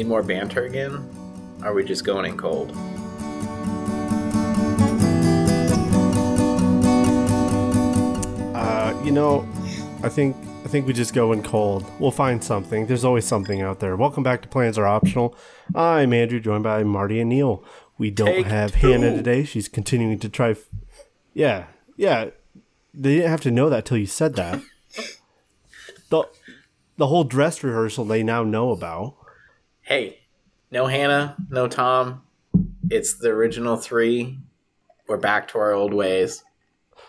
need more banter again? Are we just going in cold? Uh, you know, I think I think we just go in cold. We'll find something. There's always something out there. Welcome back to Plans Are Optional. I'm Andrew, joined by Marty and Neil. We don't Take have two. Hannah today. She's continuing to try. F- yeah, yeah. They didn't have to know that till you said that. the The whole dress rehearsal they now know about. Hey, no Hannah, no Tom. It's the original three. We're back to our old ways.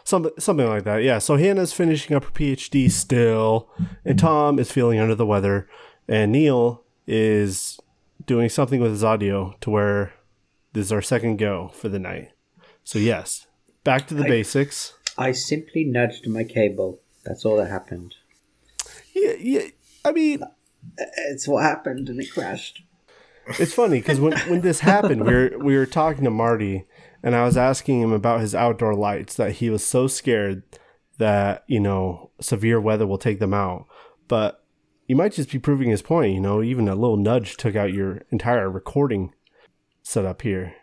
Some, something like that. Yeah. So Hannah's finishing up her PhD still, and Tom is feeling under the weather, and Neil is doing something with his audio to where this is our second go for the night. So yes, back to the I- basics. I simply nudged my cable. That's all that happened. Yeah, yeah. I mean, It's what happened, and it crashed. it's funny because when when this happened, we were we were talking to Marty, and I was asking him about his outdoor lights that he was so scared that you know severe weather will take them out. But you might just be proving his point. You know, even a little nudge took out your entire recording setup here.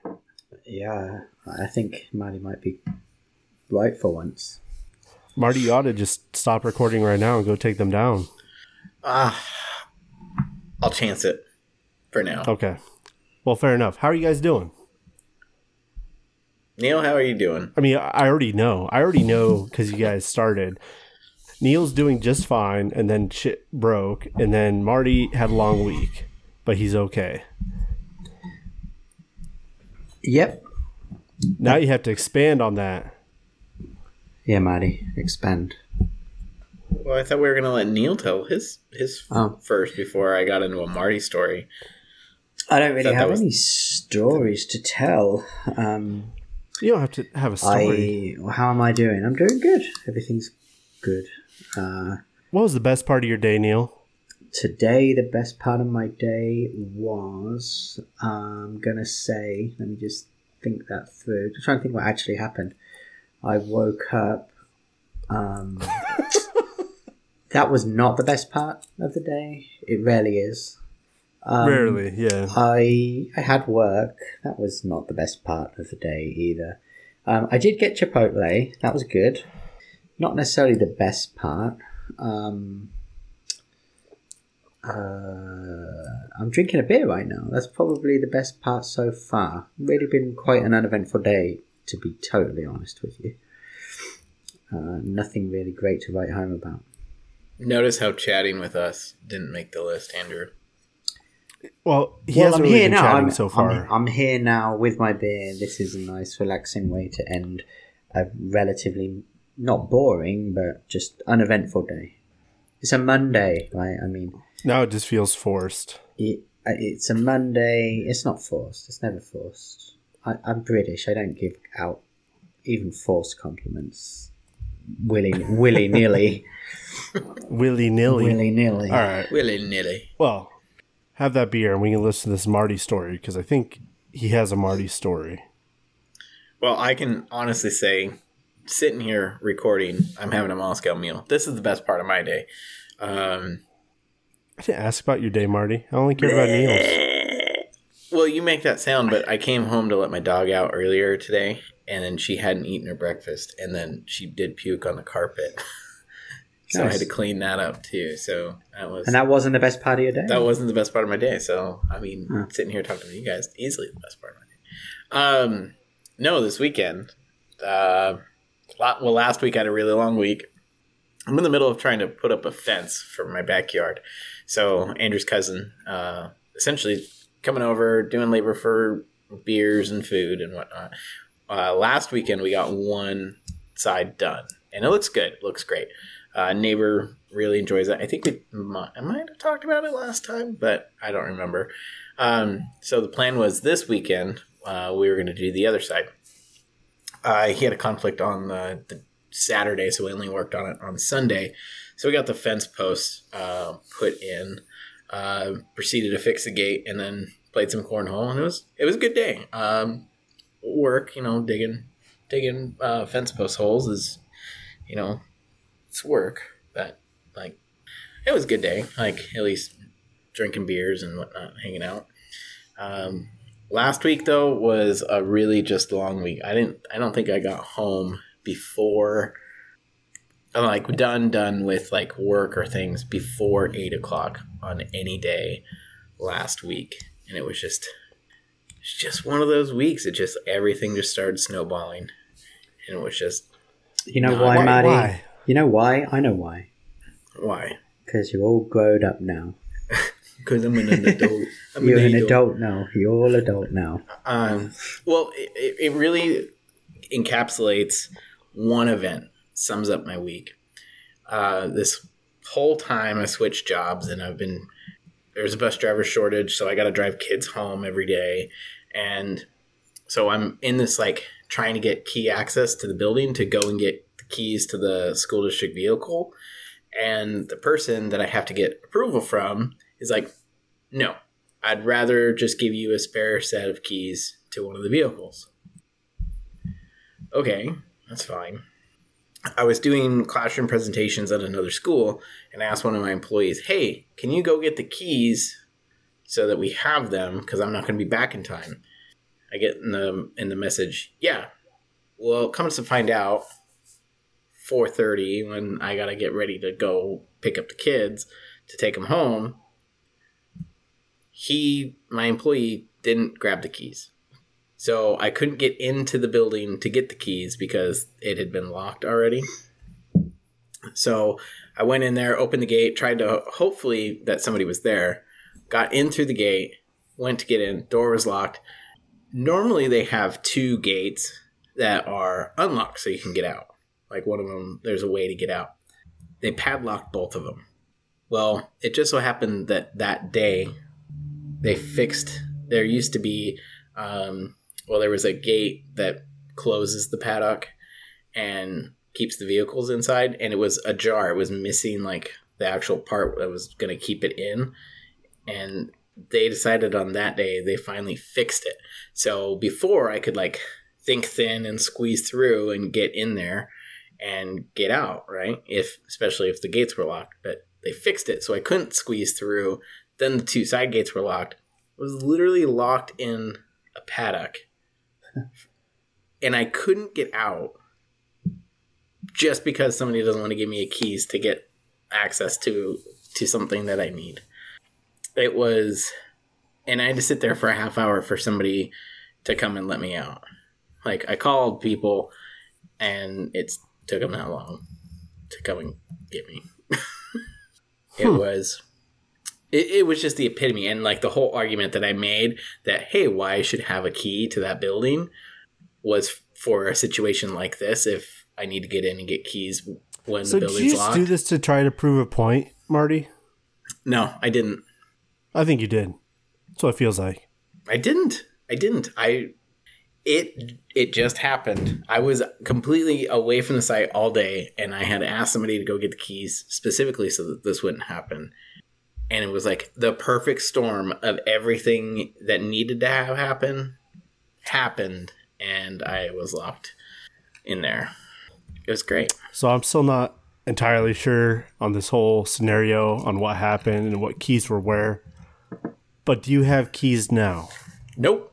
Yeah, I think Marty might be right for once. Marty, you ought to just stop recording right now and go take them down. Ah, I'll chance it for now. Okay. Well, fair enough. How are you guys doing? Neil, how are you doing? I mean, I already know. I already know because you guys started. Neil's doing just fine, and then shit broke, and then Marty had a long week, but he's okay. Yep. Now you have to expand on that. Yeah, Marty, expand. Well, I thought we were gonna let Neil tell his his Oh. first before I got into a Marty story. I don't really Thought have was- any stories to tell. Um, You don't have to have a story. I, how am I doing? I'm doing good. Everything's good. Uh, What was the best part of your day, Neil? today, the best part of my day was I'm gonna say. Let me just think that through. Just trying to think what actually happened. I woke up. Um, that was not the best part of the day. It rarely is. Um, Rarely, yeah. I I had work. That was not the best part of the day either. Um, I did get Chipotle. That was good. Not necessarily the best part. Um, uh, I'm drinking a beer right now. That's probably the best part so far. Really been quite an uneventful day, to be totally honest with you. Uh, nothing really great to write home about. Notice how chatting with us didn't make the list, Andrew. Well, he well, hasn't I'm really here been now. chatting I'm, so far. I'm, I'm here now with my beer. This is a nice, relaxing way to end a relatively not boring, but just uneventful day. It's a Monday, right? I mean, now it just feels forced. it, uh, it's a Monday. It's not forced. It's never forced. I, I'm British. I don't give out even forced compliments willy willy nilly. Willy nilly. willy nilly. All right. Willy nilly. Well, have that beer and we can listen to this Marty story because I think he has a Marty story. Well, I can honestly say, sitting here recording, I'm having a Moscow mule. This is the best part of my day. Um, I didn't ask about your day, Marty. I only care about Neil's. well, you make that sound, but I came home to let my dog out earlier today, and then she hadn't eaten her breakfast, and then she did puke on the carpet. so I had to clean that up too. So that was And that wasn't the best part of your day. that wasn't the best part of my day. So I mean, Huh. sitting here talking to you guys, easily the best part of my day. Um, no, this weekend. Uh, well, last week I had a really long week. I'm in the middle of trying to put up a fence for my backyard. So Andrew's cousin, uh, essentially coming over, doing labor for beers and food and whatnot. Uh, last weekend we got one side done, and it looks good. It looks great. Uh, neighbor really enjoys it. I think we might, I might have talked about it last time, but I don't remember. Um, so the plan was this weekend uh, we were going to do the other side. Uh, he had a conflict on the, the Saturday, so we only worked on it on Sunday. So we got the fence posts uh, put in, uh, proceeded to fix the gate, and then played some cornhole, and it was it was a good day. Um, work, you know, digging digging uh, fence post holes is, you know, it's work, but like it was a good day. Like at least drinking beers and whatnot, hanging out. Um, last week though was a really just long week. I didn't. I don't think I got home before. I'm like done done with like work or things before eight o'clock on any day last week, and it was just it's just one of those weeks. It just everything just started snowballing, and it was just You know No, why, why- Maddie? why? You know why? I know why. why Because you're all grown up now. because I'm an adult. I'm You're an adult now. You're all adult now. Um, well, it, it- it really encapsulates one event, sums up my week. Uh, this whole time I switched jobs and I've been, there's a bus driver shortage, so I got to drive kids home every day. And so I'm in this like trying to get key access to the building to go and get the keys to the school district vehicle. And the person that I have to get approval from is like, no, I'd rather just give you a spare set of keys to one of the vehicles. Okay, that's fine. I was doing classroom presentations at another school and I asked one of my employees, hey, can you go get the keys so that we have them? Because I'm not going to be back in time. I get in the in the message, yeah. Well, comes to find out, 4:30 when I gotta get ready to go pick up the kids to take them home he my employee didn't grab the keys so i couldn't get into the building to get the keys because it had been locked already so i went in there opened the gate tried to hopefully that somebody was there got in through the gate went to get in door was locked. Normally they have two gates that are unlocked so you can get out. Like one of them there's a way to get out. They padlocked both of them. Well it just so happened that that day they fixed there used to be um, well there was a gate that closes the paddock and keeps the vehicles inside and it was ajar. It was missing like the actual part that was going to keep it in and they decided on that day they finally fixed it so before i could like think thin and squeeze through and get in there and get out right if especially if the gates were locked but they fixed it so i couldn't squeeze through then the two side gates were locked. I was literally locked in a paddock. and I couldn't get out just because somebody doesn't want to give me a keys to get access to to something that I need. It was and I had to sit there for a half hour for somebody to come and let me out. Like I called people and it took them that long to come and get me. it Hmm. was it, it was just the epitome and like the whole argument that i made that hey why i should have a key to that building was for a situation like this if i need to get in and get keys when So the did you just locked do this to try to prove a point, Marty? no i didn't I think you did. That's what it feels like. i didn't i didn't i it it just happened i was completely away from the site all day and i had asked somebody to go get the keys specifically so that this wouldn't happen and it was like the perfect storm of everything that needed to have happen happened and i was locked in there it was great So I'm still not entirely sure on this whole scenario on what happened and what keys were where. But do you have keys now? nope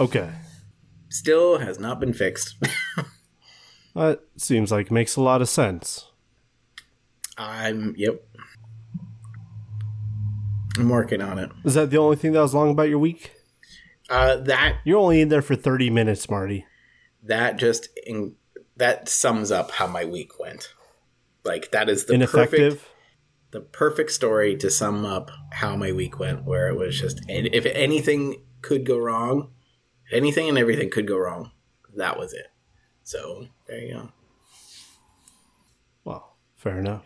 Okay. still has not been fixed That seems like makes a lot of sense. i'm yep i'm working on it Is that the only thing that was long about your week? uh that You're only in there for 30 minutes, Marty. that just in, that sums up how my week went. Like that is the Ineffective. perfect the perfect story to sum up how my week went. Where it was just if anything could go wrong, anything and everything could go wrong. That was it. So there you go. Well, fair enough.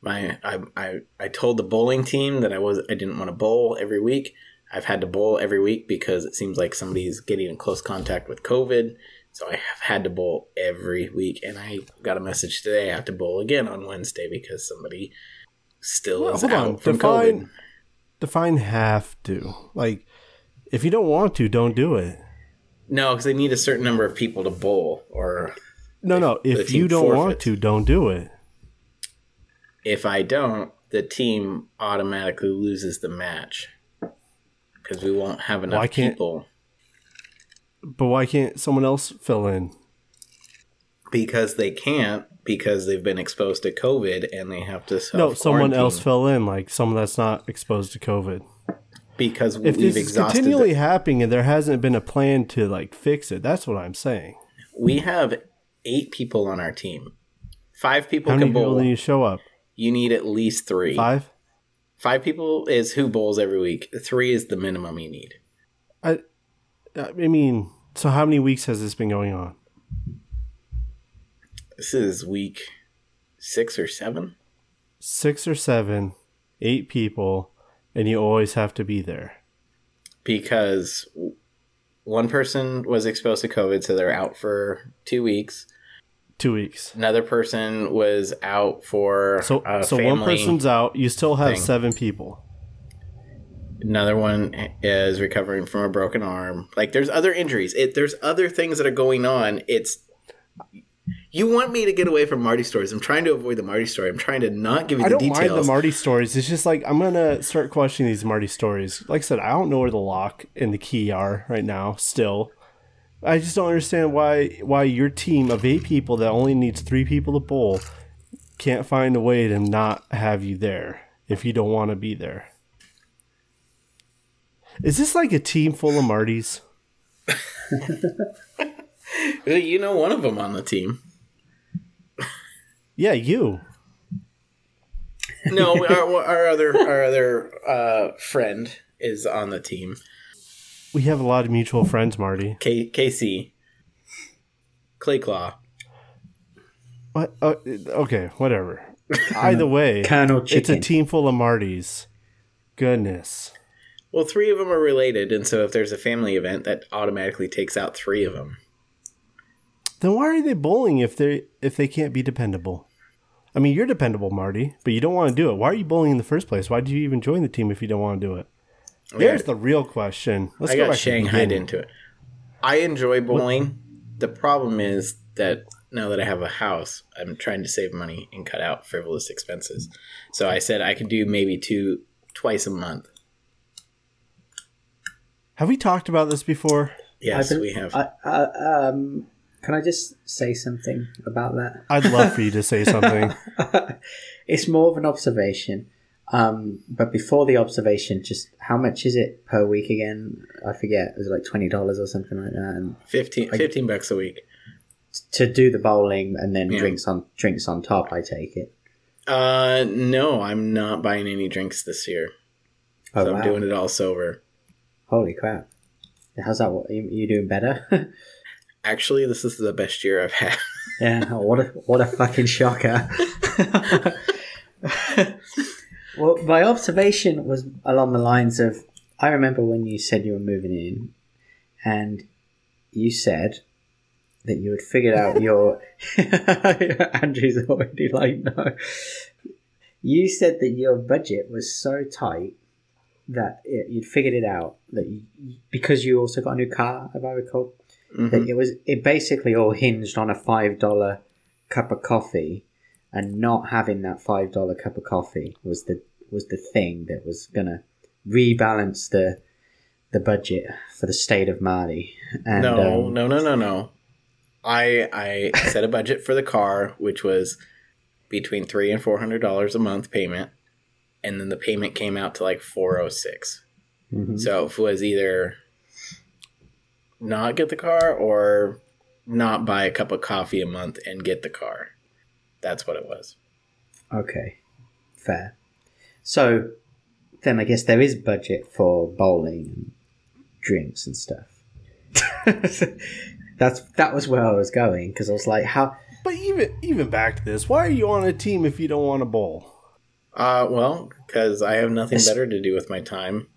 My I I, I told the bowling team that I was I didn't want to bowl every week. I've had to bowl every week because it seems like somebody's getting in close contact with COVID. So I have had to bowl every week, and I got a message today. I have to bowl again on Wednesday because somebody still Well, is hold out on. from Define- COVID. Define have to. Like, if you don't want to, don't do it. No, because they need a certain number of people to bowl, or No, no. If you don't want to, don't do it. if I don't, the team automatically loses the match because we won't have enough Why can't- people. But why can't someone else fill in? Because they can't because they've been exposed to COVID and they have to No, someone else self-quarantine in, like someone that's not exposed to COVID. because If we've this is continually The, happening and there hasn't been a plan to like fix it, that's what I'm saying. we have eight people on our team. Five people How many can people bowl. do you show up? you need at least three. Five? Five people is who bowls every week. Three is the minimum you need. I, I mean, so how many weeks has this been going on? This is week six or seven. Six or seven, eight people, and you always have to be there. because one person was exposed to COVID, so they're out for two weeks. Two weeks. Another person was out for So, so one person's out. You still have thing. seven people. Another one is recovering from a broken arm. Like there's other injuries. It there's other things that are going on. It's you want me to get away from Marty stories. I'm trying to avoid the Marty story. I'm trying to not give you I the don't mind the. Marty stories. It's just like I'm gonna start questioning these Marty stories. Like I said, I don't know where the lock and the key are right now. Still, I just don't understand why why your team of eight people that only needs three people to bowl can't find a way to not have you there if you don't want to be there. Is this like a team full of Martys? you know one of them on the team. Yeah, you. No, our, our other our other uh, friend is on the team. We have a lot of mutual friends, Marty. K- KC Clayclaw. What? Uh, okay, whatever. Either way, Colonel it's a team full of Martys. Goodness. Well, three of them are related, and so if there's a family event, that automatically takes out three of them. Then why are they bowling if they if they can't be dependable? I mean, you're dependable, Marty, but you don't want to do it. Why are you bowling in the first place? Why did you even join the team if you don't want to do it? There's the real question. Let's I go got back to the shanghaied into it. I enjoy bowling. The problem is that now that I have a house, I'm trying to save money and cut out frivolous expenses. So I said I could do maybe two twice a month. Have we talked about this before? Yes, I bel- we have. I, I, um, can I just say something about that? I'd love for you to say something. it's more of an observation. Um, but before the observation, just how much is it per week again? I forget. Is it like twenty dollars or something like that? And 15, 15 bucks a week. to do the bowling and then Yeah. drinks on drinks on top. I take it. Uh, no, I'm not buying any drinks this year. Oh so wow! I'm doing it all sober. Holy crap! How's that? What, you, you doing better? Actually, this is the best year I've had. yeah. What a what a fucking shocker. well, my observation was along the lines of I remember when you said you were moving in, and you said that you had figured out your Andrew's already like no. You said that your budget was so tight that it, you'd figured it out that you, because you also got a new car, if I recall, Mhm. it was it basically all hinged on a five dollar cup of coffee, and not having that five dollar cup of coffee was the was the thing that was gonna rebalance the the budget for the state of Mali. And, no, um, no, no, no, no. I I set a budget for the car, which was between three and four hundred dollars a month payment, and then the payment came out to like four oh six. mhm. So it was either not get the car or not buy a cup of coffee a month and get the car. That's what it was. Okay, fair. So then I guess there is budget for bowling and drinks and stuff. That's that was where I was going because I was like, how But even even back to this, why are you on a team if you don't want to bowl? Uh, well, because I have nothing better to do with my time.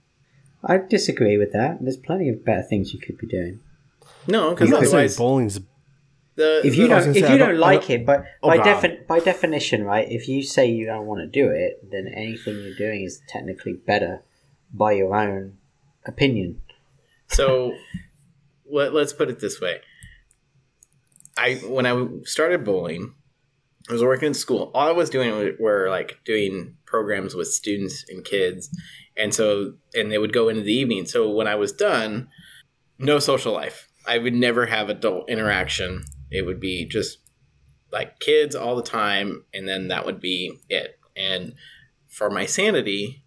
I disagree with that. There's plenty of better things you could be doing. No, because not otherwise, bowling's the, If you the- don't, if say, you don't don't- like I it, but Oh, by God. defin- by definition, right? If you say you don't want to do it, then anything you're doing is technically better by your own opinion. so let, let's put it this way i when i started bowling I was working in school. All I was doing were, were like doing programs with students and kids, and so and they would go into the evening. So when I was done, no social life. I would never have adult interaction. It would be just like kids all the time, and then that would be it. And for my sanity,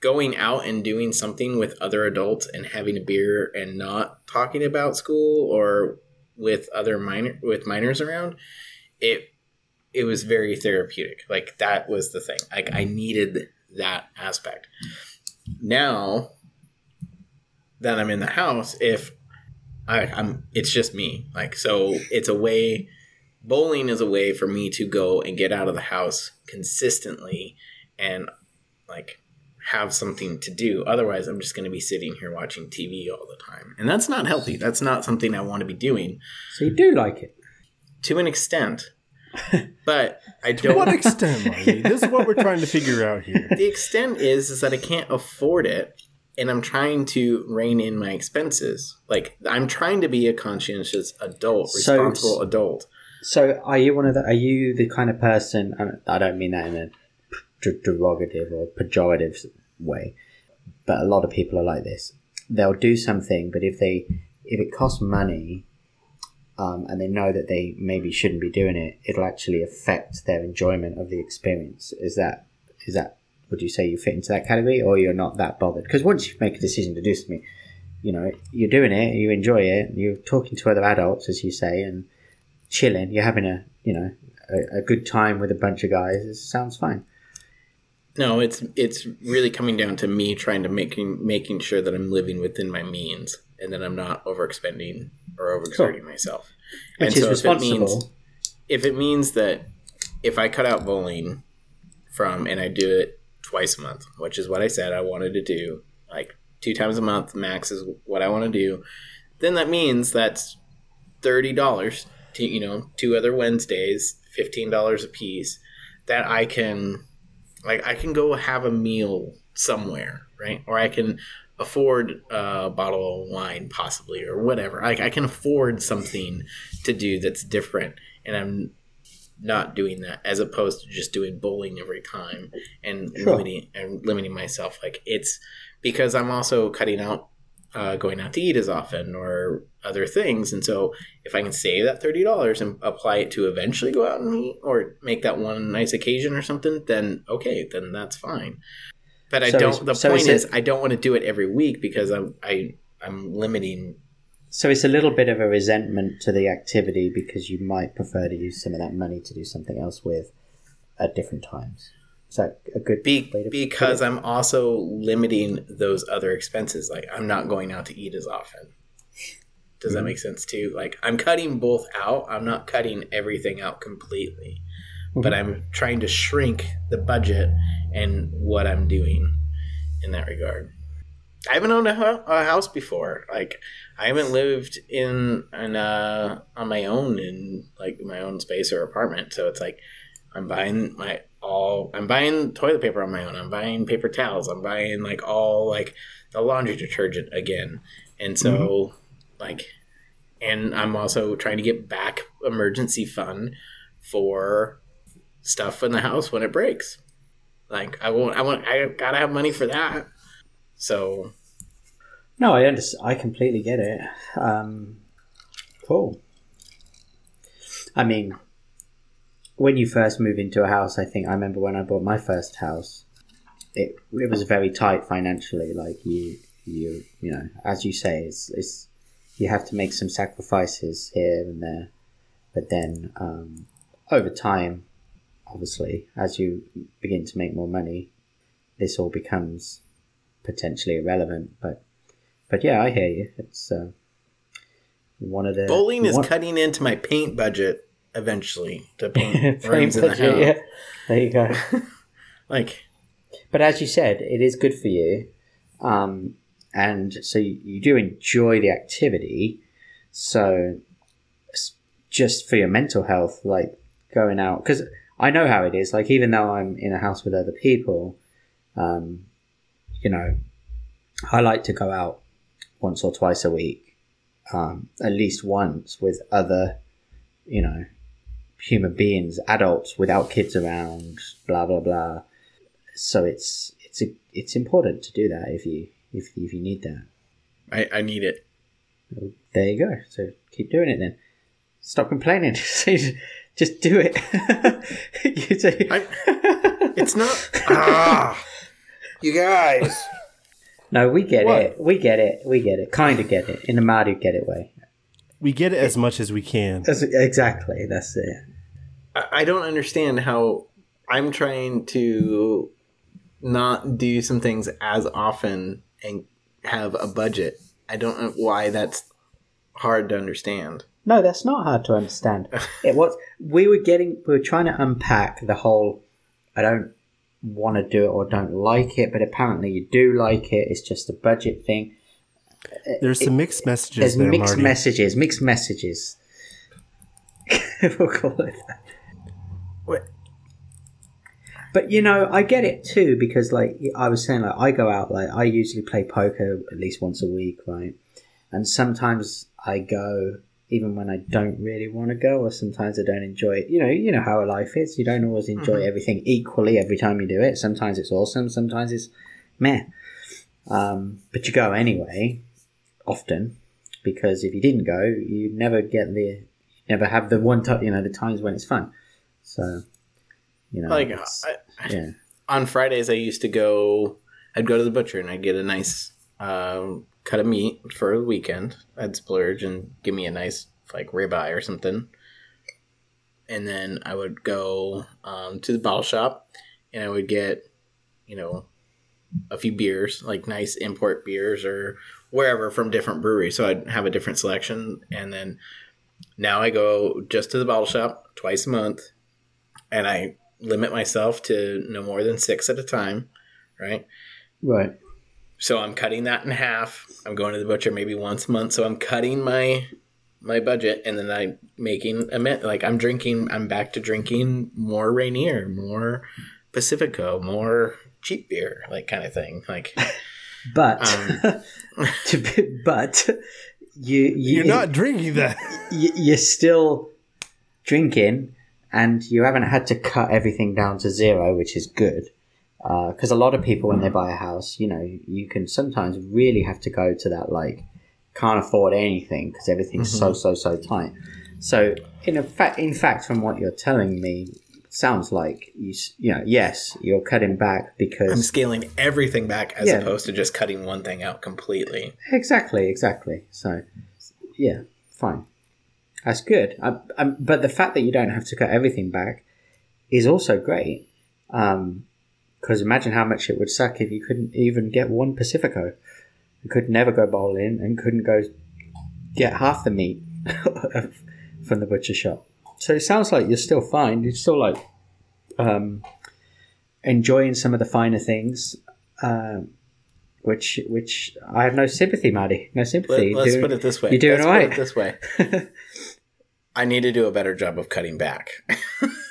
going out and doing something with other adults and having a beer and not talking about school or with other minor with minors around, it it was very therapeutic. Like that was the thing. Like I needed that aspect. Now that I'm in the house, if I, I'm, it's just me. Like so, it's a way. Bowling is a way for me to go and get out of the house consistently, and like have something to do. Otherwise, I'm just going to be sitting here watching TV all the time, and that's not healthy. That's not something I want to be doing. So you do like it to an extent. But I don't. to what extent, Marty? This is what we're trying to figure out here. the extent is is that I can't afford it and I'm trying to rein in my expenses. Like I'm trying to be a conscientious adult, So- responsible adult. So, are you one of the? Are you the kind of person? and I don't mean that in a derogative or pejorative way, but a lot of people are like this. They'll do something, but if they if it costs money, um, and they know that they maybe shouldn't be doing it, it'll actually affect their enjoyment of the experience. Is that is that? Would you say you fit into that category, or you're not that bothered? Because once you make a decision to do something, you know you're doing it, you enjoy it, you're talking to other adults, as you say, and chilling, you're having a you know a, a good time with a bunch of guys. It sounds fine. No, it's it's really coming down to me trying to making making sure that I'm living within my means and that I'm not overexpending or overexerting myself. Which and so if it means if it means that if I cut out bowling from and I do it twice a month, which is what I said I wanted to do, like two times a month max is what I want to do, then that means that's thirty dollars to you know two other Wednesdays, fifteen dollars a piece that I can like I can go have a meal somewhere, right? Or I can afford a bottle of wine possibly or whatever. Like I can afford something to do that's different and I'm not doing that as opposed to just doing bowling every time and Sure. limiting and limiting myself like it's because I'm also cutting out uh, going out to eat as often or other things and so if I can save that thirty dollars and apply it to eventually go out and eat or make that one nice occasion or something then okay then that's fine but I So don't the so point is is I don't want to do it every week because I'm I I'm limiting So it's a little bit of a resentment to the activity because you might prefer to use some of that money to do something else with at different times. Is that a good Be- way to because? I'm also limiting those other expenses. Like I'm not going out to eat as often. Does that Mhm. make sense too? Like I'm cutting both out. I'm not cutting everything out completely, Mhm. but I'm trying to shrink the budget and what I'm doing in that regard. I haven't owned a, a house before. Like I haven't lived in an uh, on my own in like my own space or apartment. So it's like I'm buying my all. I'm buying toilet paper on my own. I'm buying paper towels. I'm buying like all like the laundry detergent again. And so like, and I'm also trying to get back emergency fund for stuff in the house when it breaks. Like I won't. I want. I gotta have money for that. So No, I understand. I completely get it. Um, cool. I mean, when you first move into a house, I think I remember when I bought my first house. It it was very tight financially. Like you you you know, as you say, it's it's you have to make some sacrifices here and there, but then um, over time, obviously, as you begin to make more money, this all becomes potentially irrelevant. But but yeah, I hear you. It's uh, one of the bowling is cutting into my paint budget eventually to paint rooms in the budget, house. yeah. There you go. Like But as you said, it is good for you, um, and so you, you do enjoy the activity. So just for your mental health, like going out, because I know how it is. Like even though I'm in a house with other people, um, you know, I like to go out once or twice a week, um, at least once with other, you know, human beings, adults without kids around, blah blah blah. So it's it's a, it's important to do that if you if if you need that. I, I need it. There you go. So keep doing it then. Stop complaining. Just do it. you say, I, it's not. ah, you guys. no, we get What? it. We get it. We get it. Kind of get it in a Marty get it way. We get it as much as we can. That's, exactly. That's it. I, I don't understand how I'm trying to not do some things as often and have a budget. I don't know why that's hard to understand. No, that's not hard to understand. it was we were getting we were trying to unpack the whole I don't want to do it or don't like it, but apparently you do like it. It's just a budget thing. There's some mixed messages There's there, mixed Marty. messages, mixed messages. we'll call it that. What? But you know, I get it too because, like I was saying, like I go out, like I usually play poker at least once a week, right? And sometimes I go even when I don't really want to go, or sometimes I don't enjoy it. You know, you know how life is. You don't always enjoy everything equally every time you do it. Sometimes it's awesome, sometimes it's meh. Um, but you go anyway, often, because if you didn't go, you never get the, never have the one time, you know, the times when it's fun. So, you know, Like I, yeah. on Fridays, I used to go. I'd go to the butcher and I'd get a nice um, cut of meat for the weekend. I'd splurge and give me a nice like ribeye or something, and then I would go um, to the bottle shop and I would get, you know, a few beers, like nice import beers or wherever from different breweries. So I'd have a different selection, and then now I go just to the bottle shop twice a month, and I limit myself to no more than six at a time, right? Right. So I'm cutting that in half. I'm going to the butcher maybe once a month. So I'm cutting my my budget, and then I'm making a mint. Like I'm drinking. I'm back to drinking more Rainier, more Pacifico, more cheap beer, like kind of thing. Like But Um, to be, but you, you You're not drinking that. you, you're still drinking, and you haven't had to cut everything down to zero, which is good. Because a lot of people, when they buy a house, you know, you can sometimes really have to go to that like can't afford anything because everything's so so so tight. So in a fact, in fact, from what you're telling me, sounds like you you know yes you're cutting back because I'm scaling everything back as Yeah. opposed to just cutting one thing out completely. Exactly, exactly. So, yeah, fine. That's good. Um, um, but the fact that you don't have to cut everything back is also great. Because imagine how much it would suck if you couldn't even get one Pacifico. You could never go bowling and couldn't go get half the meat from the butcher shop. So it sounds like you're still fine. You're still like um, enjoying some of the finer things. Um, which which I have no sympathy, Maddie. No sympathy. Let, us Doing- put it this way. You're doing let's all put right. it this way. I need to do a better job of cutting back.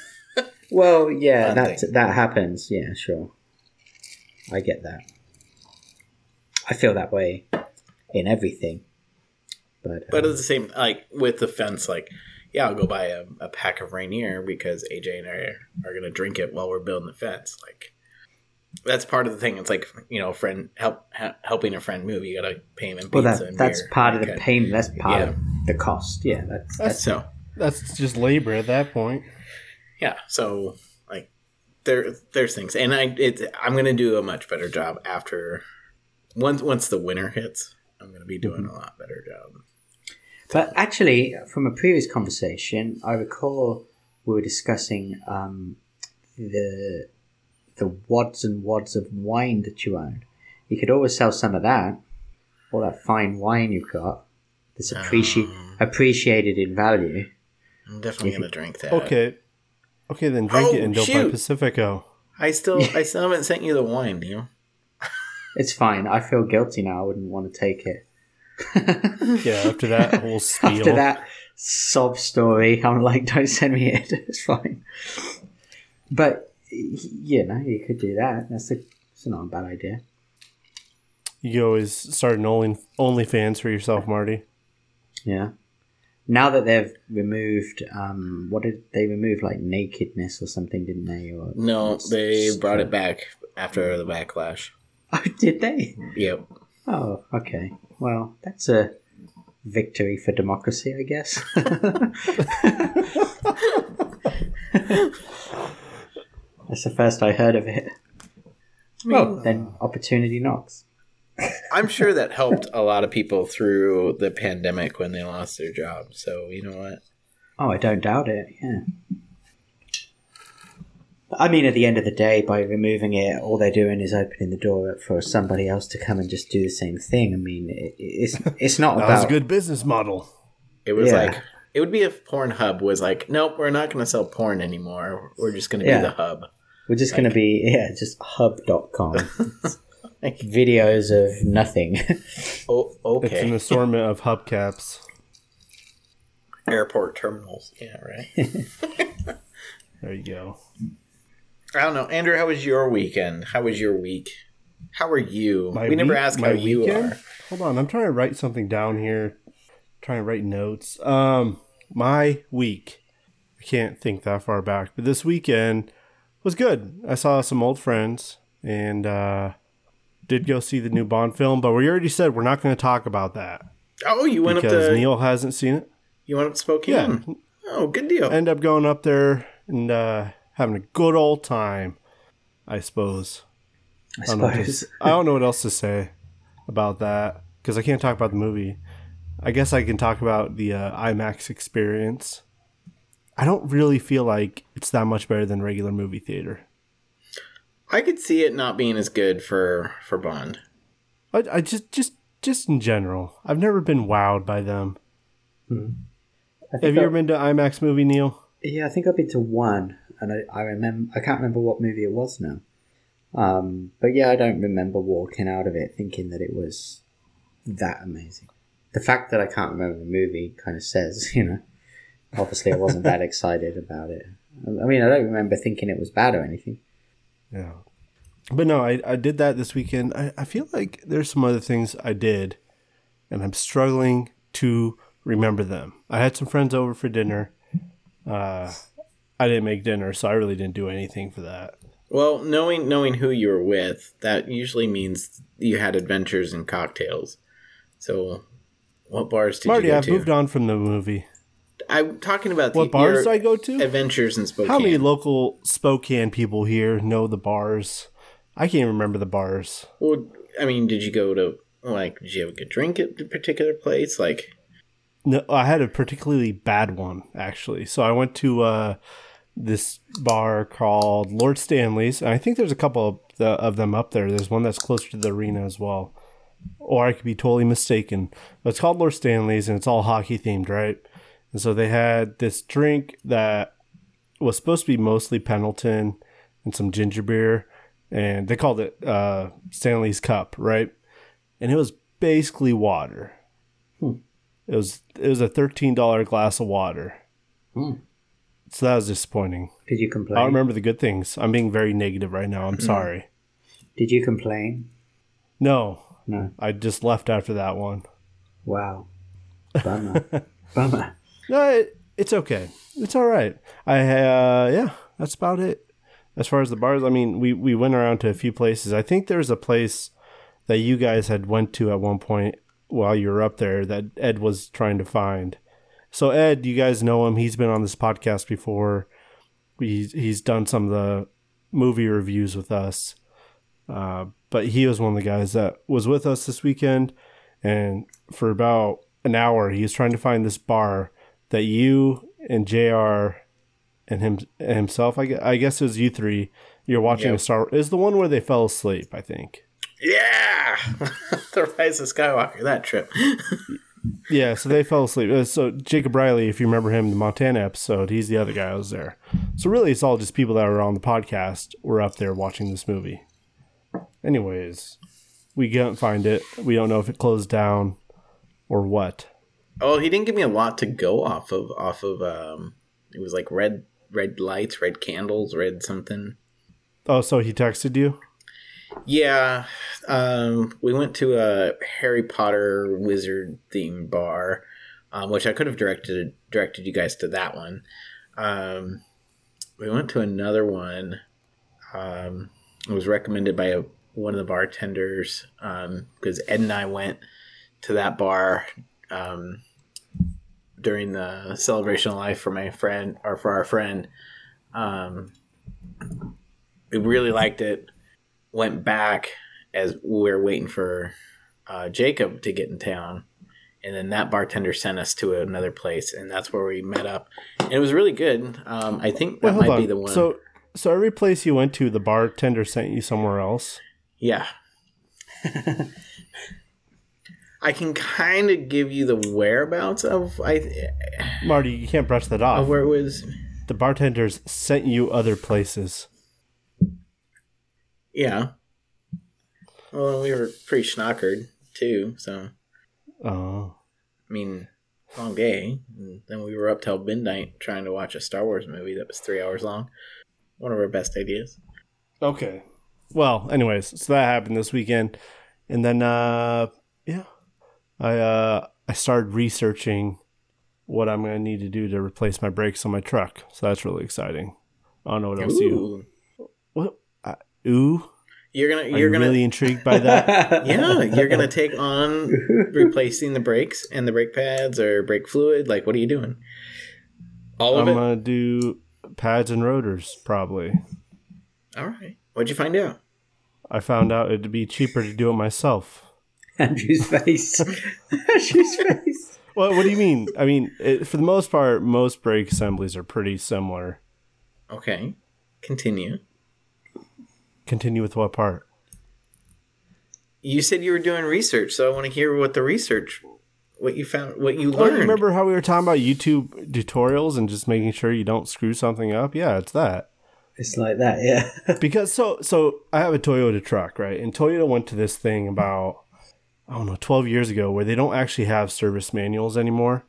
Well, yeah, that that happens. Yeah, sure. I get that. I feel that way in everything. But, But um, at the same, like with the fence, like yeah, I'll go buy a, a pack of Rainier because AJ and I are, are gonna drink it while we're building the fence. Like that's part of the thing. It's like you know, friend help ha, helping a friend move. You gotta pay him in well, pizza that and that's beer. part of the Okay. payment. That's part Yeah. of the cost. Yeah, that's, that's So That's just labor at that point. Yeah, so like there there's things, and I it I'm gonna do a much better job after once once the winter hits. I'm gonna be doing Mm-hmm. a lot better job. But actually, from a previous conversation, I recall we were discussing um, the the wads and wads of wine that you own. You could always sell some of that, all that fine wine you've got, that's appreci- Um. appreciated in value. I'm definitely gonna drink that. Okay. Okay, then drink Oh, it and don't buy. Pacifico. I still I still haven't sent you the wine, Neil. It's fine. I feel guilty now. I wouldn't want to take it. Yeah, after that whole spiel. After that sob story, I'm like, don't send me it. It's fine. But you know, you could do that. That's a, it's not a bad idea. You always start an Only OnlyFans for yourself, Marty. Yeah. Now that they've removed, um, what did they remove? Like nakedness or something, didn't they? Or No, they brought it back after the backlash. Oh, did they? Yep. Oh, okay. Well, that's a victory for democracy, I guess. that's the first I heard of it. Well, then opportunity knocks. I'm sure that helped a lot of people through the pandemic when they lost their job. So you know what? Oh, I don't doubt it. Yeah. I mean, at the end of the day, by removing it, all they're doing is opening the door for somebody else to come and just do the same thing. I mean, it, it's it's not That was a good business model. It was Yeah. like it would be if Pornhub was like, nope, we're not going to sell porn anymore. We're just going to Yeah. be the hub. we're just going to be yeah, just hub.com. Videos of nothing. Oh, okay. It's an assortment of hubcaps. Airport terminals. Yeah, right. There you go. I don't know, Andrew. How was your weekend? How was your week? How are you? My we never week- asked my how you weekend? are. Hold on, I'm trying to write something down here. trying to write notes. Um, my week. I can't think that far back, but this weekend was good. I saw some old friends and uh, did go see the new Bond film, but we already said we're not going to talk about that Oh, you went up because to Neil hasn't seen it. you went up to Spokane. Yeah, Oh, good deal. end up going up there and uh, having a good old time. I suppose. I I don't, know what to suppose. s- I don't know what else to say about that because I can't talk about the movie. I guess I can talk about the uh, IMAX experience. I don't really feel like it's that much better than regular movie theater. I could see it not being as good for for Bond. I, I just, just, just in general, I've never been wowed by them. I Have you I- ever been to IMAX movie, Neil? Yeah, I think I've been to one, and I, I remember. I can't remember what movie it was now. Um, but yeah, I don't remember walking out of it thinking that it was that amazing. The fact that I can't remember the movie kind of says, you know, obviously I wasn't that excited about it. I mean, I don't remember thinking it was bad or anything. Yeah. But no, I, I did that this weekend. I, I feel like there's some other things I did, and I'm struggling to remember them. I had some friends over for dinner. Uh, I didn't make dinner, so I really didn't do anything for that. Well, knowing knowing who you were with, that usually means you had adventures and cocktails. So, what bars did Marty, you go I've to? moved on from the movie. I'm talking about the, What bars your do I go to? adventures in Spokane. How many local Spokane people here know the bars? I can't remember the bars. well, I mean, did you go to like? Did you have a good drink at a particular place? Like, No, I had a particularly bad one actually. So I went to uh, this bar called Lord Stanley's, and I think there's a couple of, the, of them up there. There's one that's closer to the arena as well, or I could be totally mistaken. But it's called Lord Stanley's, and it's all hockey themed, right? And so they had this drink that was supposed to be mostly Pendleton and some ginger beer, and they called it uh, Stanley's Cup, right? And it was basically water. It was it was a thirteen dollar glass of water. Hmm. So that was disappointing. Did you complain? I remember the good things. I'm being very negative right now. I'm sorry. Did you complain? No, No. I just left after that one. Wow. Bummer. Bummer. No, it, it's okay. It's all right. I uh, yeah, that's about it. As far as the bars, I mean, we we went around to a few places. I think there's a place that you guys had went to at one point while you were up there that Ed was trying to find. So Ed, you guys know him. He's been on this podcast before. He's he's done some of the movie reviews with us. Uh, but he was one of the guys that was with us this weekend, and for about an hour, he was trying to find this bar that you and Jr. and him himself, I guess, I guess it was you three. You're watching Yep. a Star. Is the one where they fell asleep? I think. yeah, the Rise of Skywalker. That trip. Yeah, so they fell asleep. Uh, So Jacob Riley, if you remember him, the Montana episode, he's the other guy who was there. So really, it's all just people that were on the podcast were up there watching this movie. Anyways, we can't find it. We don't know if it closed down or what. Oh, he didn't give me a lot to go off of. Off of, um, it was like red, red lights, red candles, red something. Oh, so he texted you? Yeah, um, we went to a Harry Potter wizard themed bar um, which I could have directed directed you guys to that one. Um, we went to another one. Um, it was recommended by a, one of the bartenders because Ed and I went to that bar um, during the celebration of life for my friend or for our friend. Um, we really liked it. Went back as we were waiting for uh, Jacob to get in town, and then that bartender sent us to another place, and that's where we met up. And it was really good. Um, I think that Wait, might on. be the one. So, so every place you went to, the bartender sent you somewhere else. yeah. I can kind of give you the whereabouts of I Marty, you can't brush that of off. where it was. The bartenders sent you other places. Yeah. Well, we were pretty schnockered too, so Oh, I mean, long day. And then we were up till midnight trying to watch a Star Wars movie that was three hours long. One of our best ideas. okay. Well, anyways, so that happened this weekend, and then uh, yeah, I uh, I started researching what I'm gonna need to do to replace my brakes on my truck. So that's really exciting. I don't know what else you. What? Uh, ooh, You're gonna you're you gonna really intrigued by that? yeah you're gonna take on replacing the brakes and the brake pads or brake fluid. Like, what are you doing? All of it. I'm gonna do pads and rotors probably. All right. What'd you find out? I found out it'd be cheaper to do it myself. Andrew's face. Andrew's face. Well, what do you mean? I mean, it, for the most part, most brake assemblies are pretty similar. Okay. Continue. Continue with what part? You said you were doing research, so I want to hear what the research, what you found, what you Oh, you learned. remember how we were talking about YouTube tutorials and just making sure you don't screw something up? Yeah, it's that. It's like that, yeah. Because so so I have a Toyota truck, right? And Toyota went to this thing about I don't know, 12 years ago where they don't actually have service manuals anymore.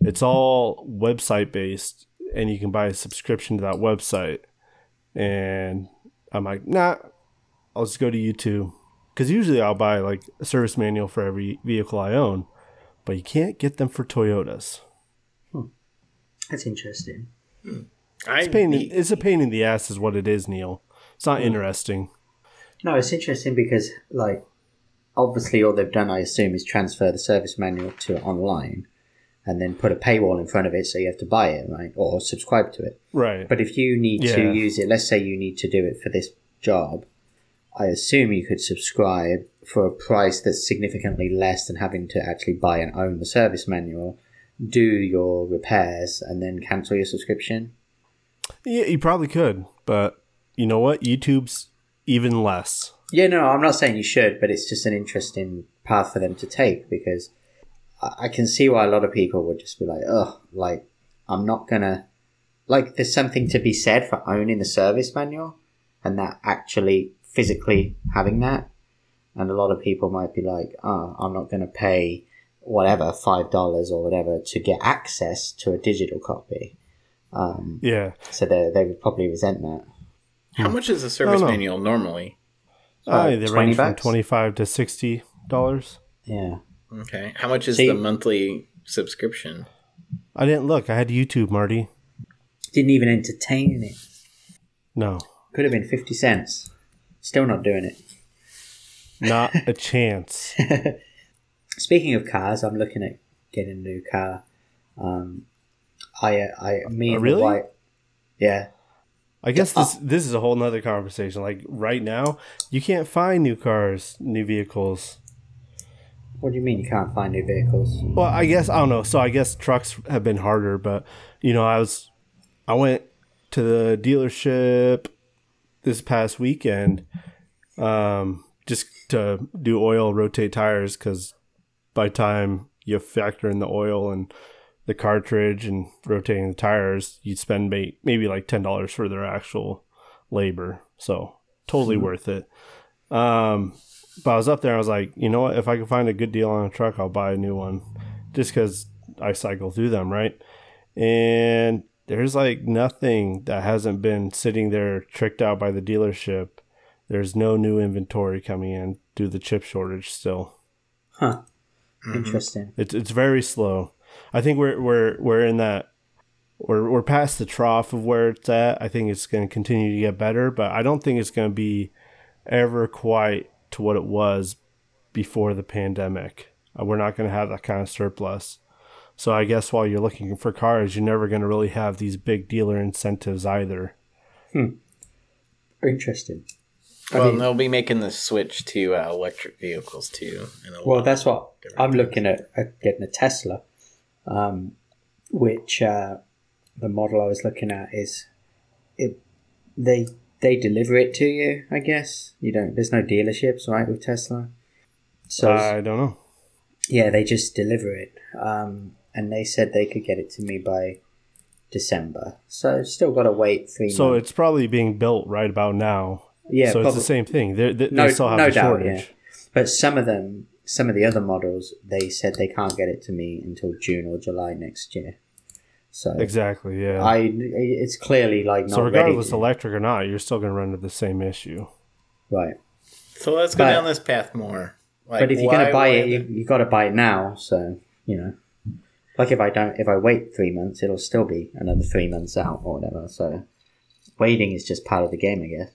It's all website based and you can buy a subscription to that website. And I'm like, "Nah, I'll just go to YouTube." Cuz usually I'll buy like a service manual for every vehicle I own, but you can't get them for Toyotas. Hmm. That's interesting. I, It's pain in, it's a pain in the ass is what it is, Neil. It's not hmm. interesting. No, it's interesting because, like, obviously all they've done, I assume, is transfer the service manual to online and then put a paywall in front of it so you have to buy it, right? Or subscribe to it. Right. But if you need Yeah. to use it, let's say you need to do it for this job, I assume you could subscribe for a price that's significantly less than having to actually buy and own the service manual, do your repairs, and then cancel your subscription. Yeah, you probably could, but you know what? YouTube's even less. Yeah, no, I'm not saying you should, but it's just an interesting path for them to take because I I can see why a lot of people would just be like, oh, like, I'm not gonna. Like, there's something to be said for owning the service manual and that actually physically having that. And a lot of people might be like, oh, I'm not gonna pay whatever, $5 or whatever to get access to a digital copy. Um, Yeah. so they, they would probably resent that. how much is a service no. manual normally? Uh, they 20 range from 25 to 60 dollars. Yeah. Okay. How much is See- the monthly subscription? I didn't look. I had YouTube, Marty. Didn't even entertain it. No. Could have been 50 cents. Still not doing it. Not a chance. Speaking of cars, I'm looking at getting a new car. Um, I, uh, I, me Oh, and really? the wife. Yeah. I guess this this is a whole nother conversation. Like right now, you can't find new cars, new vehicles. What do you mean you can't find new vehicles? Well, I guess I don't know. So I guess trucks have been harder, but you know, I was I went to the dealership this past weekend um just to do oil, rotate tires cuz by time you factor in the oil and the cartridge and rotating the tires, you'd spend may- maybe like $10 for their actual labor. So, totally worth it. Um but I was up there. I was like, you know what? If I can find a good deal on a truck, I'll buy a new one, just because I cycle through them, right? And there's like nothing that hasn't been sitting there tricked out by the dealership. There's no new inventory coming in due to the chip shortage. Still, Huh. Mm-hmm. Interesting. it's it's very slow. I think we're we're we're in that we're we're past the trough of where it's at. I think it's going to continue to get better, but I don't think it's going to be ever quite to what it was before the pandemic. Uh, we're not going to have that kind of surplus. So I guess while you're looking for cars, you're never going to really have these big dealer incentives either. Hmm. Interesting. I Well, mean- they'll be making the switch to uh, electric vehicles too. In a Well, that's what I'm looking at, at getting a Tesla, um, which uh, the model I was looking at is it. They they deliver it to you. I guess you don't. There's no dealerships, right, with Tesla. So I don't know. yeah, they just deliver it, um, and they said they could get it to me by December. So still got to wait three So months. it's probably being built right about now. Yeah, so it's the same thing. They're, they, No- they still have no the doubt, shortage. yeah. But some of them, some of the other models, they said they can't get it to me until June or July next year. So Exactly. Yeah. I, it's clearly like not so regardless, ready. electric or not, you're still going to run into the same issue. right? So let's go But- down this path more. Like, but if you're gonna buy it, the- you, you got to buy it now. So you know, like if I don't, if I wait three months, it'll still be another three months out or whatever. So waiting is just part of the game, I guess.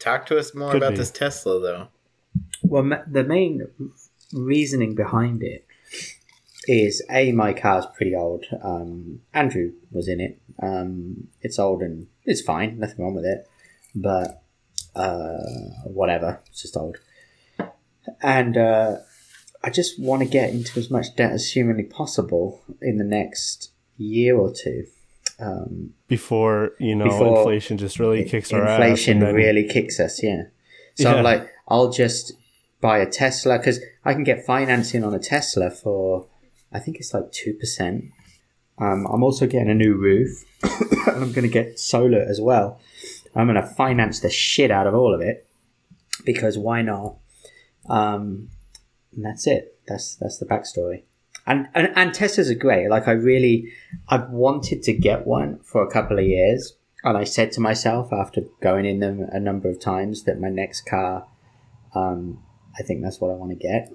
talk to us more Could about be. this Tesla though. Well, ma- the main reasoning behind it is a my car's pretty old. Um, Andrew was in it. Um, it's old and it's fine, nothing wrong with it, but uh, whatever, it's just old. And uh, I just want to get into as much debt as humanly possible in the next year or two. Um, Before you know Before inflation just really kicks our ass. inflation really kicks us yeah so Yeah. I'm like i'll just buy a tesla because i can get financing on a tesla for i think it's like 2% um, i'm also getting a new roof and i'm going to get solar as well. I'm going to finance the shit out of all of it because why not? Um, and that's it. That's that's the backstory. And, and and Teslas are great. Like I really, I've wanted to get one for a couple of years, and I said to myself after going in them a number of times that my next car, um, I think that's what I want to get.